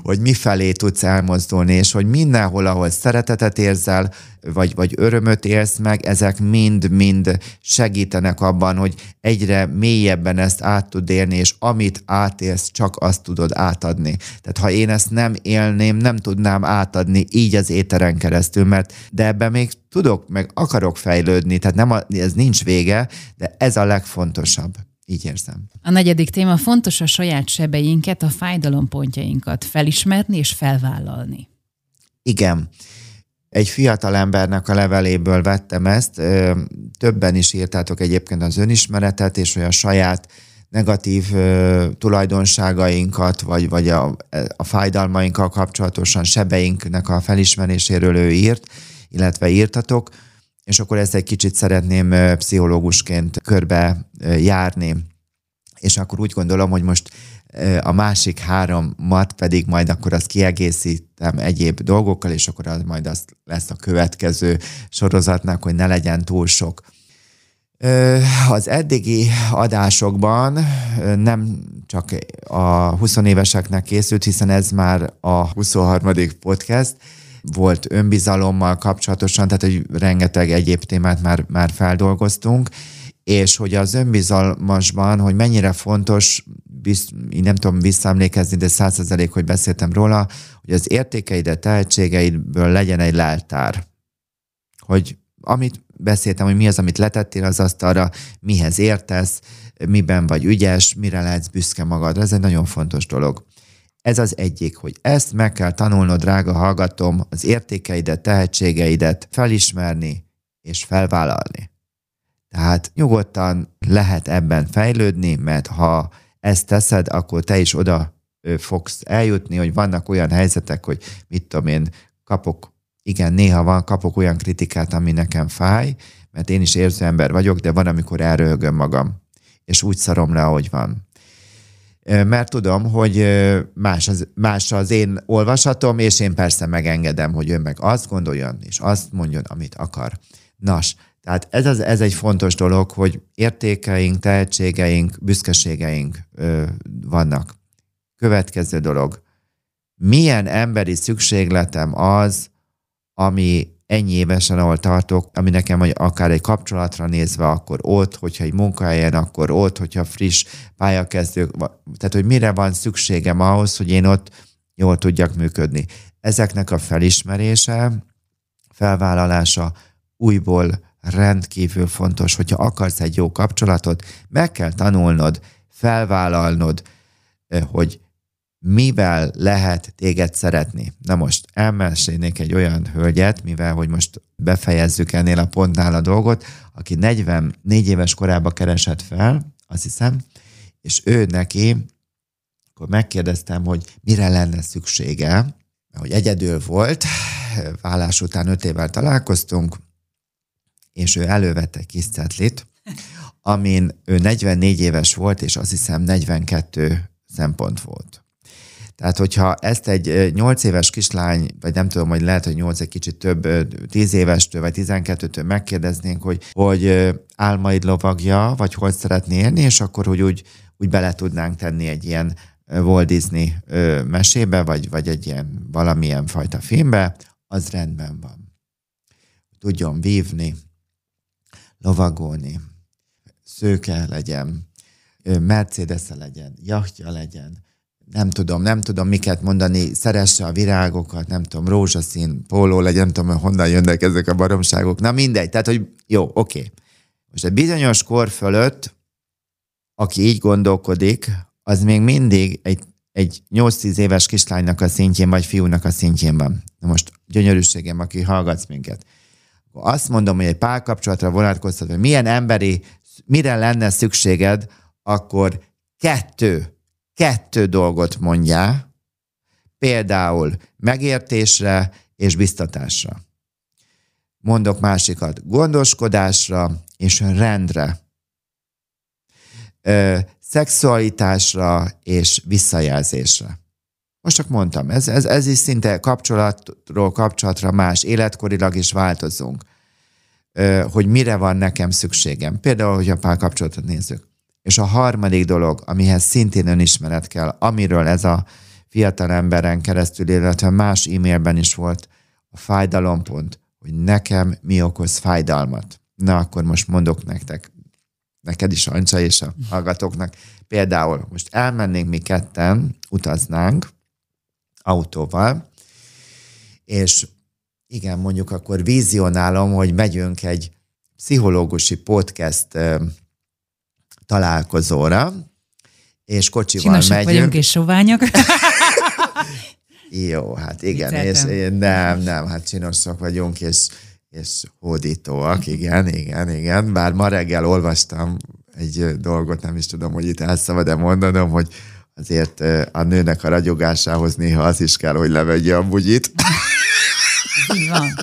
hogy mi felé tudsz elmozdulni, és hogy mindenhol, ahol szeretetet érzel, vagy, vagy örömöt élsz meg, ezek mind-mind segítenek abban, hogy egyre mélyebben ezt át tud élni, és amit átélsz, csak azt tudod átadni. Tehát ha én ezt nem élném, nem tudnám átadni így az éteren keresztül, mert de ebben még tudok, meg akarok fejlődni, tehát nem a, ez nincs vége, de ez a legfontosabb. Így érzem. A negyedik téma fontos a saját sebeinket, a fájdalompontjainkat felismerni és felvállalni. Igen. Egy fiatal embernek a leveléből vettem ezt, többen is írtátok egyébként az önismeretet, és olyan saját negatív tulajdonságainkat, vagy, vagy a, a fájdalmainkkal kapcsolatosan sebeinknek a felismeréséről ő írt, illetve írtatok, és akkor ezt egy kicsit szeretném pszichológusként körbe járni. És akkor úgy gondolom, hogy most a másik háromat pedig majd akkor azt kiegészítem egyéb dolgokkal, és akkor az majd az lesz a következő sorozatnak, hogy ne legyen túl sok. Az eddigi adásokban nem csak a 20 éveseknek készült, hiszen ez már a 23. podcast, volt önbizalommal kapcsolatosan, tehát hogy rengeteg egyéb témát már, már feldolgoztunk, és hogy az önbizalmasban, hogy mennyire fontos, bizt, én nem tudom visszaemlékezni, de százszerzelék, hogy beszéltem róla, hogy az értékeidet, tehetségeidből legyen egy leltár. Hogy amit beszéltem, hogy mi az, amit letettél az asztalra, mihez értesz, miben vagy ügyes, mire lehetsz büszke magadra. Ez egy nagyon fontos dolog. Ez az egyik, hogy ezt meg kell tanulnod, drága hallgatom, az értékeidet, tehetségeidet felismerni és felvállalni. Tehát nyugodtan lehet ebben fejlődni, mert ha ezt teszed, akkor te is oda fogsz eljutni, hogy vannak olyan helyzetek, hogy mit tudom én, kapok, igen, néha van, kapok olyan kritikát, ami nekem fáj, mert én is érző ember vagyok, de van, amikor elröhögöm magam, és úgy szarom le, ahogy van. mert tudom, hogy más az, más az én olvasatom, és én persze megengedem, hogy ő meg azt gondoljon, és azt mondjon, amit akar. Nas, tehát ez, az, ez egy fontos dolog, hogy értékeink, tehetségeink, büszkeségeink ö, vannak. Következő dolog. Milyen emberi szükségletem az, ami ennyi évesen, ahol tartok, ami nekem hogy akár egy kapcsolatra nézve, akkor ott, hogyha egy munkahelyen, akkor ott, hogyha friss pályakezdők, tehát hogy mire van szükségem ahhoz, hogy én ott jól tudjak működni. Ezeknek a felismerése, felvállalása újból rendkívül fontos, hogyha akarsz egy jó kapcsolatot, meg kell tanulnod, felvállalnod, hogy mivel lehet téged szeretni. Na most elmesélnék egy olyan hölgyet, mivel hogy most befejezzük ennél a pontnál a dolgot, aki 44 éves korában keresett fel, azt hiszem, és ő neki, akkor megkérdeztem, hogy mire lenne szüksége, hogy egyedül volt, vállás után öt évvel találkoztunk, és ő elővette egy kis cetlit, amin ő 44 éves volt, és azt hiszem 42 szempont volt. Tehát, hogyha ezt egy 8 éves kislány, vagy nem tudom, hogy lehet, hogy 8 egy kicsit több, 10 évestől, vagy 12-től megkérdeznénk, hogy, hogy álmaid lovagja, vagy hogy szeretné élni, és akkor, hogy úgy, úgy bele tudnánk tenni egy ilyen Walt Disney mesébe, vagy, vagy egy ilyen valamilyen fajta filmbe, az rendben van. Tudjon vívni, lovagolni, szőke legyen, mercedes legyen, jachtja legyen, nem tudom, nem tudom miket mondani, szeresse a virágokat, nem tudom, rózsaszín, póló legyen, nem tudom, honnan jönnek ezek a baromságok. Na mindegy, tehát, hogy jó, oké. Most egy bizonyos kor fölött, aki így gondolkodik, az még mindig egy, egy 8-10 éves kislánynak a szintjén, vagy fiúnak a szintjén van. Na most gyönyörűségem, aki hallgatsz minket. Azt mondom, hogy egy párkapcsolatra vonatkoztat, hogy milyen emberi, mire lenne szükséged, akkor kettő kettő dolgot mondjál, például megértésre és biztatásra. Mondok másikat, gondoskodásra és rendre. Ö, szexualitásra és visszajelzésre. Most csak mondtam, ez, ez, ez is szinte kapcsolatról kapcsolatra más, életkorilag is változunk, hogy mire van nekem szükségem. Például, hogy a párkapcsolatot nézzük. És a harmadik dolog, amihez szintén önismeret kell, amiről ez a fiatal emberen keresztül, illetve más e-mailben is volt a fájdalompont, hogy nekem mi okoz fájdalmat. Na, akkor most mondok nektek, neked is, Ancsa, és a hallgatóknak. Például most elmennénk mi ketten, utaznánk autóval, és igen, mondjuk akkor vizionálom, hogy megyünk egy pszichológusi podcast találkozóra, és kocsival Csinosak megyünk. vagyunk és soványok. Jó, hát igen, és nem, nem, hát csinosak vagyunk, és, és hódítóak, igen, igen, igen. Bár ma reggel olvastam egy dolgot, nem is tudom, hogy itt el szabad-e mondanom, hogy azért a nőnek a ragyogásához néha az is kell, hogy levegye a bugyit. Így van.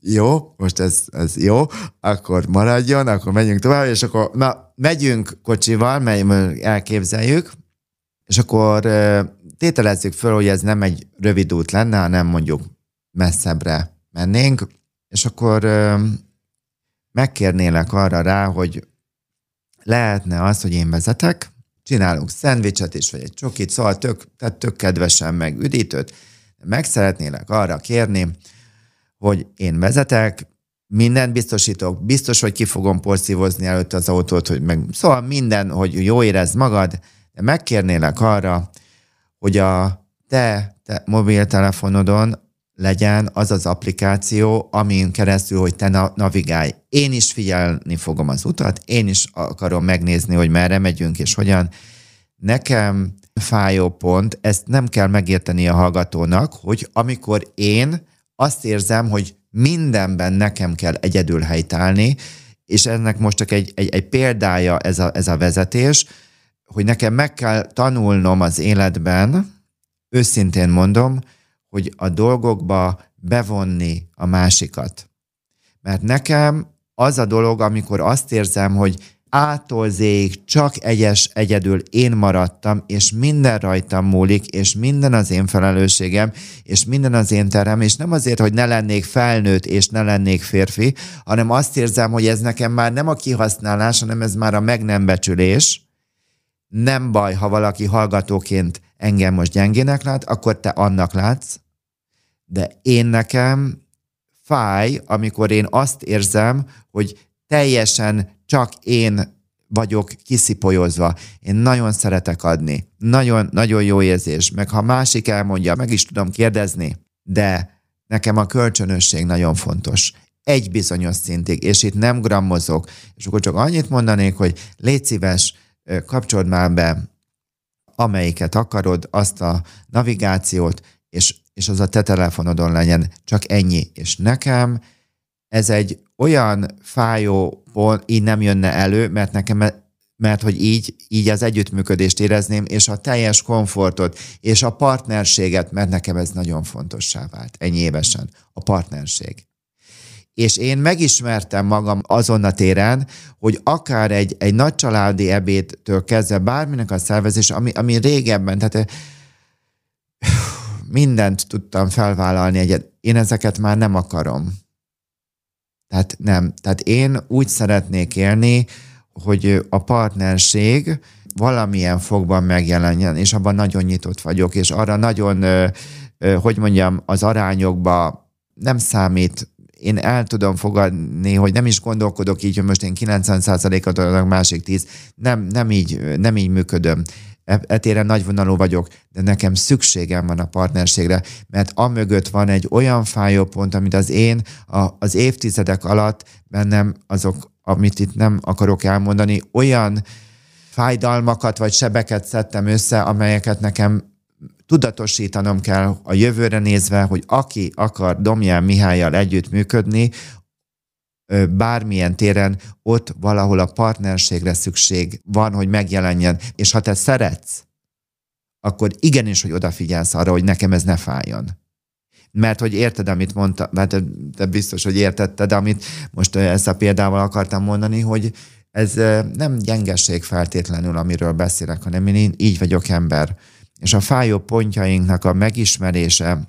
Jó, most ez, ez jó, akkor maradjon, akkor menjünk tovább, és akkor na, megyünk kocsival, mely, elképzeljük, és akkor tételezzük föl, hogy ez nem egy rövid út lenne, hanem mondjuk messzebbre mennénk, és akkor megkérnélek arra rá, hogy lehetne az, hogy én vezetek, csinálunk szendvicset is, vagy egy csokit, szóval tök, tehát tök kedvesen meg üdítőt, meg szeretnélek arra kérni, hogy én vezetek, mindent biztosítok, biztos, hogy ki fogom porszívozni előtt az autót, hogy meg, szóval minden, hogy jó érezd magad, de megkérnélek arra, hogy a te, te mobiltelefonodon legyen az az applikáció, amin keresztül, hogy te navigálj. Én is figyelni fogom az utat, én is akarom megnézni, hogy merre megyünk és hogyan. Nekem fájó pont, ezt nem kell megérteni a hallgatónak, hogy amikor én azt érzem, hogy mindenben nekem kell egyedül helytállni, és ennek most csak egy, egy, egy példája ez a, ez a vezetés, hogy nekem meg kell tanulnom az életben, őszintén mondom, hogy a dolgokba bevonni a másikat. Mert nekem az a dolog, amikor azt érzem, hogy ától zéig csak egyes egyedül én maradtam, és minden rajtam múlik, és minden az én felelősségem, és minden az én terem, és nem azért, hogy ne lennék felnőtt, és ne lennék férfi, hanem azt érzem, hogy ez nekem már nem a kihasználás, hanem ez már a meg nem becsülés. Nem baj, ha valaki hallgatóként engem most gyengének lát, akkor te annak látsz, de én nekem fáj, amikor én azt érzem, hogy teljesen csak én vagyok kiszipolyozva. Én nagyon szeretek adni. Nagyon, nagyon jó érzés. Meg ha másik elmondja, meg is tudom kérdezni, de nekem a kölcsönösség nagyon fontos. Egy bizonyos szintig, és itt nem grammozok. És akkor csak annyit mondanék, hogy légy szíves, kapcsold már be amelyiket akarod, azt a navigációt, és, és az a te telefonodon legyen. Csak ennyi. És nekem ez egy olyan fájó pont, így nem jönne elő, mert nekem mert hogy így, így az együttműködést érezném, és a teljes komfortot, és a partnerséget, mert nekem ez nagyon fontossá vált, ennyi évesen, a partnerség. És én megismertem magam azon a téren, hogy akár egy, egy nagy családi ebédtől kezdve bárminek a szervezés, ami, ami régebben, tehát mindent tudtam felvállalni egyet. Én ezeket már nem akarom. Tehát nem. Tehát én úgy szeretnék élni, hogy a partnerség valamilyen fogban megjelenjen, és abban nagyon nyitott vagyok, és arra nagyon, hogy mondjam, az arányokba nem számít, én el tudom fogadni, hogy nem is gondolkodok így, hogy most én 90%-ot adok, másik 10, nem, nem, így, nem így működöm. Etéren nagyvonalú vagyok, de nekem szükségem van a partnerségre, mert amögött van egy olyan fájó pont, amit az én a, az évtizedek alatt bennem azok, amit itt nem akarok elmondani, olyan fájdalmakat vagy sebeket szedtem össze, amelyeket nekem tudatosítanom kell a jövőre nézve, hogy aki akar Domján Mihályjal együtt működni, bármilyen téren ott valahol a partnerségre szükség van, hogy megjelenjen. És ha te szeretsz, akkor igenis, hogy odafigyelsz arra, hogy nekem ez ne fájjon. Mert hogy érted, amit mondta, mert te biztos, hogy értetted, amit most ezt a példával akartam mondani, hogy ez nem gyengesség feltétlenül, amiről beszélek, hanem én így vagyok ember. És a fájó pontjainknak a megismerése,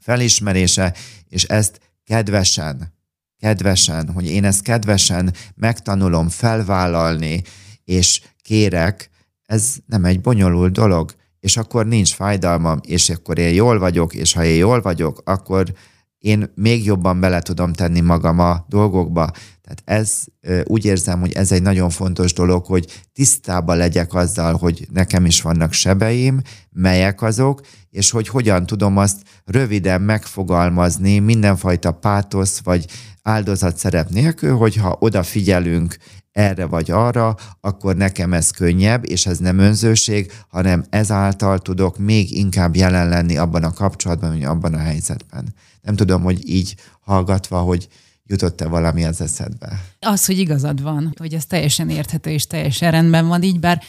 felismerése, és ezt kedvesen, kedvesen, hogy én ezt kedvesen megtanulom felvállalni, és kérek, ez nem egy bonyolult dolog, és akkor nincs fájdalmam, és akkor én jól vagyok, és ha én jól vagyok, akkor én még jobban bele tudom tenni magam a dolgokba. Tehát ez úgy érzem, hogy ez egy nagyon fontos dolog, hogy tisztában legyek azzal, hogy nekem is vannak sebeim, melyek azok, és hogy hogyan tudom azt röviden megfogalmazni mindenfajta pátosz vagy áldozat szerep nélkül, hogyha odafigyelünk erre vagy arra, akkor nekem ez könnyebb, és ez nem önzőség, hanem ezáltal tudok még inkább jelen lenni abban a kapcsolatban, vagy abban a helyzetben. Nem tudom, hogy így hallgatva, hogy jutott-e valami az eszedbe? Az, hogy igazad van, hogy ez teljesen érthető és teljesen rendben van így, bár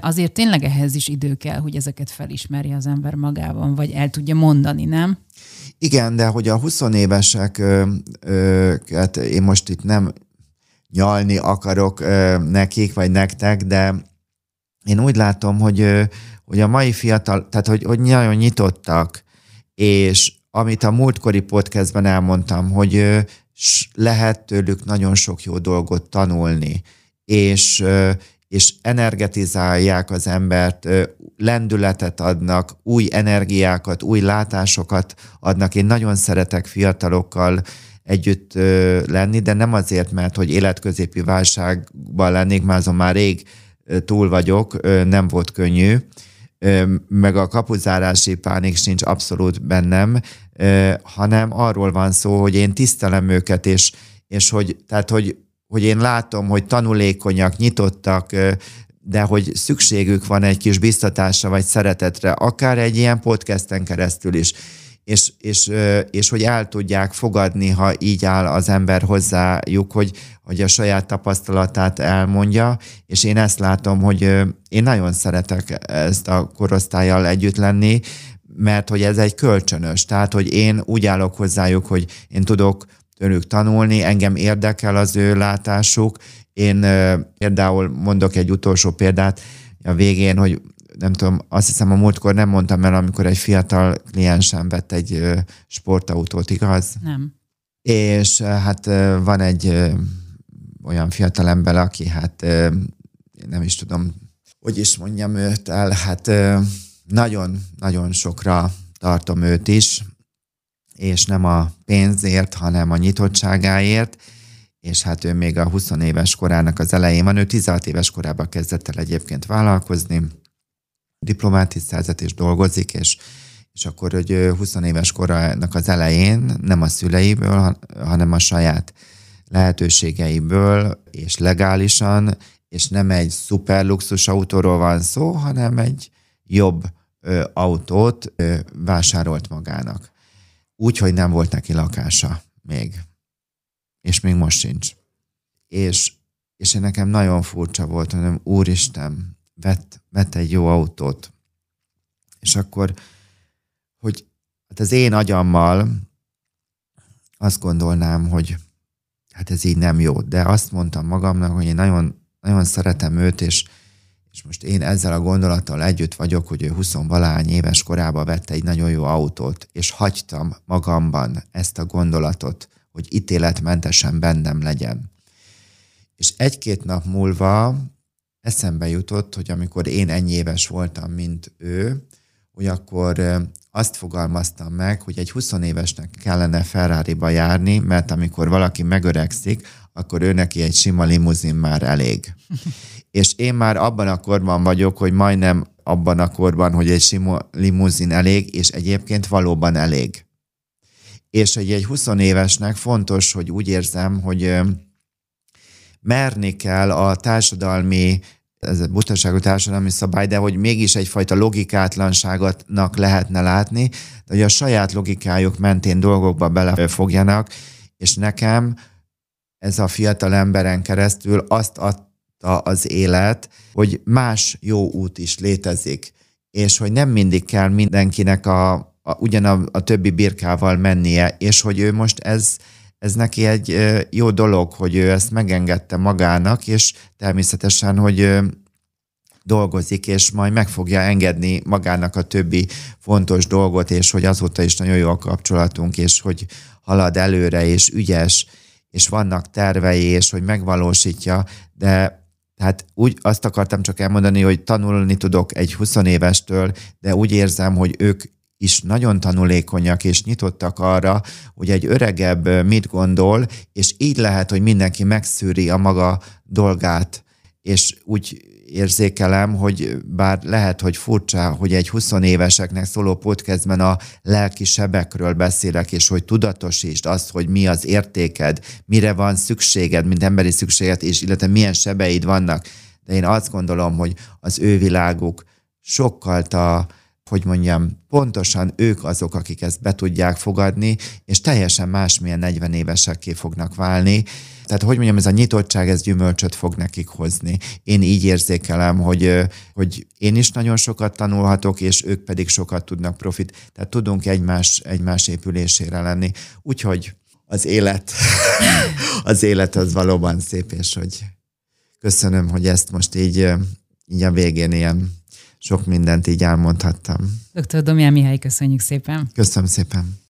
azért tényleg ehhez is idő kell, hogy ezeket felismerje az ember magában, vagy el tudja mondani, nem? Igen, de hogy a 20 éveseket én most itt nem nyalni akarok nekik, vagy nektek, de én úgy látom, hogy, hogy a mai fiatal, tehát hogy, hogy nagyon nyitottak, és amit a múltkori podcastben elmondtam, hogy lehet tőlük nagyon sok jó dolgot tanulni, és, és energetizálják az embert, lendületet adnak, új energiákat, új látásokat adnak. Én nagyon szeretek fiatalokkal együtt lenni, de nem azért, mert hogy életközépi válságban lennék, már azon már rég túl vagyok, nem volt könnyű, meg a kapuzárási pánik sincs abszolút bennem, hanem arról van szó, hogy én tisztelem őket, és, és hogy, tehát, hogy hogy én látom, hogy tanulékonyak, nyitottak, de hogy szükségük van egy kis biztatásra vagy szeretetre, akár egy ilyen podcasten keresztül is, és, és, és hogy el tudják fogadni, ha így áll az ember hozzájuk, hogy, hogy a saját tapasztalatát elmondja, és én ezt látom, hogy én nagyon szeretek ezt a korosztályjal együtt lenni, mert hogy ez egy kölcsönös, tehát hogy én úgy állok hozzájuk, hogy én tudok tőlük tanulni, engem érdekel az ő látásuk. Én például mondok egy utolsó példát a végén, hogy nem tudom, azt hiszem a múltkor nem mondtam el, amikor egy fiatal kliensem vett egy sportautót, igaz? Nem. És hát van egy olyan fiatal ember, aki hát nem is tudom, hogy is mondjam őt el, hát nagyon-nagyon sokra tartom őt is, és nem a pénzért, hanem a nyitottságáért, és hát ő még a 20 éves korának az elején van, ő 16 éves korában kezdett el egyébként vállalkozni, diplomát és dolgozik, és, és akkor, hogy 20 éves korának az elején nem a szüleiből, hanem a saját lehetőségeiből, és legálisan, és nem egy szuper luxus autóról van szó, hanem egy jobb autót vásárolt magának. Úgy, hogy nem volt neki lakása még. És még most sincs. És, és nekem nagyon furcsa volt, hogy úristen, vett, vett egy jó autót. És akkor, hogy hát az én agyammal azt gondolnám, hogy hát ez így nem jó. De azt mondtam magamnak, hogy én nagyon, nagyon szeretem őt, és, és most én ezzel a gondolattal együtt vagyok, hogy ő 20 valány éves korában vette egy nagyon jó autót, és hagytam magamban ezt a gondolatot, hogy ítéletmentesen bennem legyen. És egy-két nap múlva eszembe jutott, hogy amikor én ennyi éves voltam, mint ő, akkor azt fogalmaztam meg, hogy egy 20 évesnek kellene Ferrari-ba járni, mert amikor valaki megöregszik, akkor ő neki egy sima limuzin már elég. És én már abban a korban vagyok, hogy majdnem abban a korban, hogy egy sima limuzin elég, és egyébként valóban elég. És hogy egy 20 évesnek fontos, hogy úgy érzem, hogy merni kell a társadalmi ez a butaságú társadalmi szabály, de hogy mégis egyfajta logikátlanságotnak lehetne látni, hogy a saját logikájuk mentén dolgokba belefogjanak, és nekem ez a fiatal emberen keresztül azt adta az élet, hogy más jó út is létezik, és hogy nem mindig kell mindenkinek a, a ugyan a, a többi birkával mennie, és hogy ő most ez, ez neki egy jó dolog, hogy ő ezt megengedte magának, és természetesen, hogy dolgozik, és majd meg fogja engedni magának a többi fontos dolgot, és hogy azóta is nagyon jó a kapcsolatunk, és hogy halad előre, és ügyes, és vannak tervei, és hogy megvalósítja, de tehát úgy azt akartam csak elmondani, hogy tanulni tudok egy 20 évestől, de úgy érzem, hogy ők is nagyon tanulékonyak és nyitottak arra, hogy egy öregebb mit gondol, és így lehet, hogy mindenki megszűri a maga dolgát, és úgy érzékelem, hogy bár lehet, hogy furcsa, hogy egy 20 éveseknek szóló podcastben a lelki sebekről beszélek, és hogy tudatosítsd azt, hogy mi az értéked, mire van szükséged, mint emberi szükséged, és illetve milyen sebeid vannak. De én azt gondolom, hogy az ő világuk sokkal a hogy mondjam, pontosan ők azok, akik ezt be tudják fogadni, és teljesen másmilyen 40 évesekké fognak válni. Tehát, hogy mondjam, ez a nyitottság, ez gyümölcsöt fog nekik hozni. Én így érzékelem, hogy, hogy én is nagyon sokat tanulhatok, és ők pedig sokat tudnak profit. Tehát tudunk egymás, egymás épülésére lenni. Úgyhogy az élet, az élet az valóban szép, és hogy köszönöm, hogy ezt most így, így a végén ilyen sok mindent így elmondhattam. Dr. Domján Mihály, köszönjük szépen. Köszönöm szépen.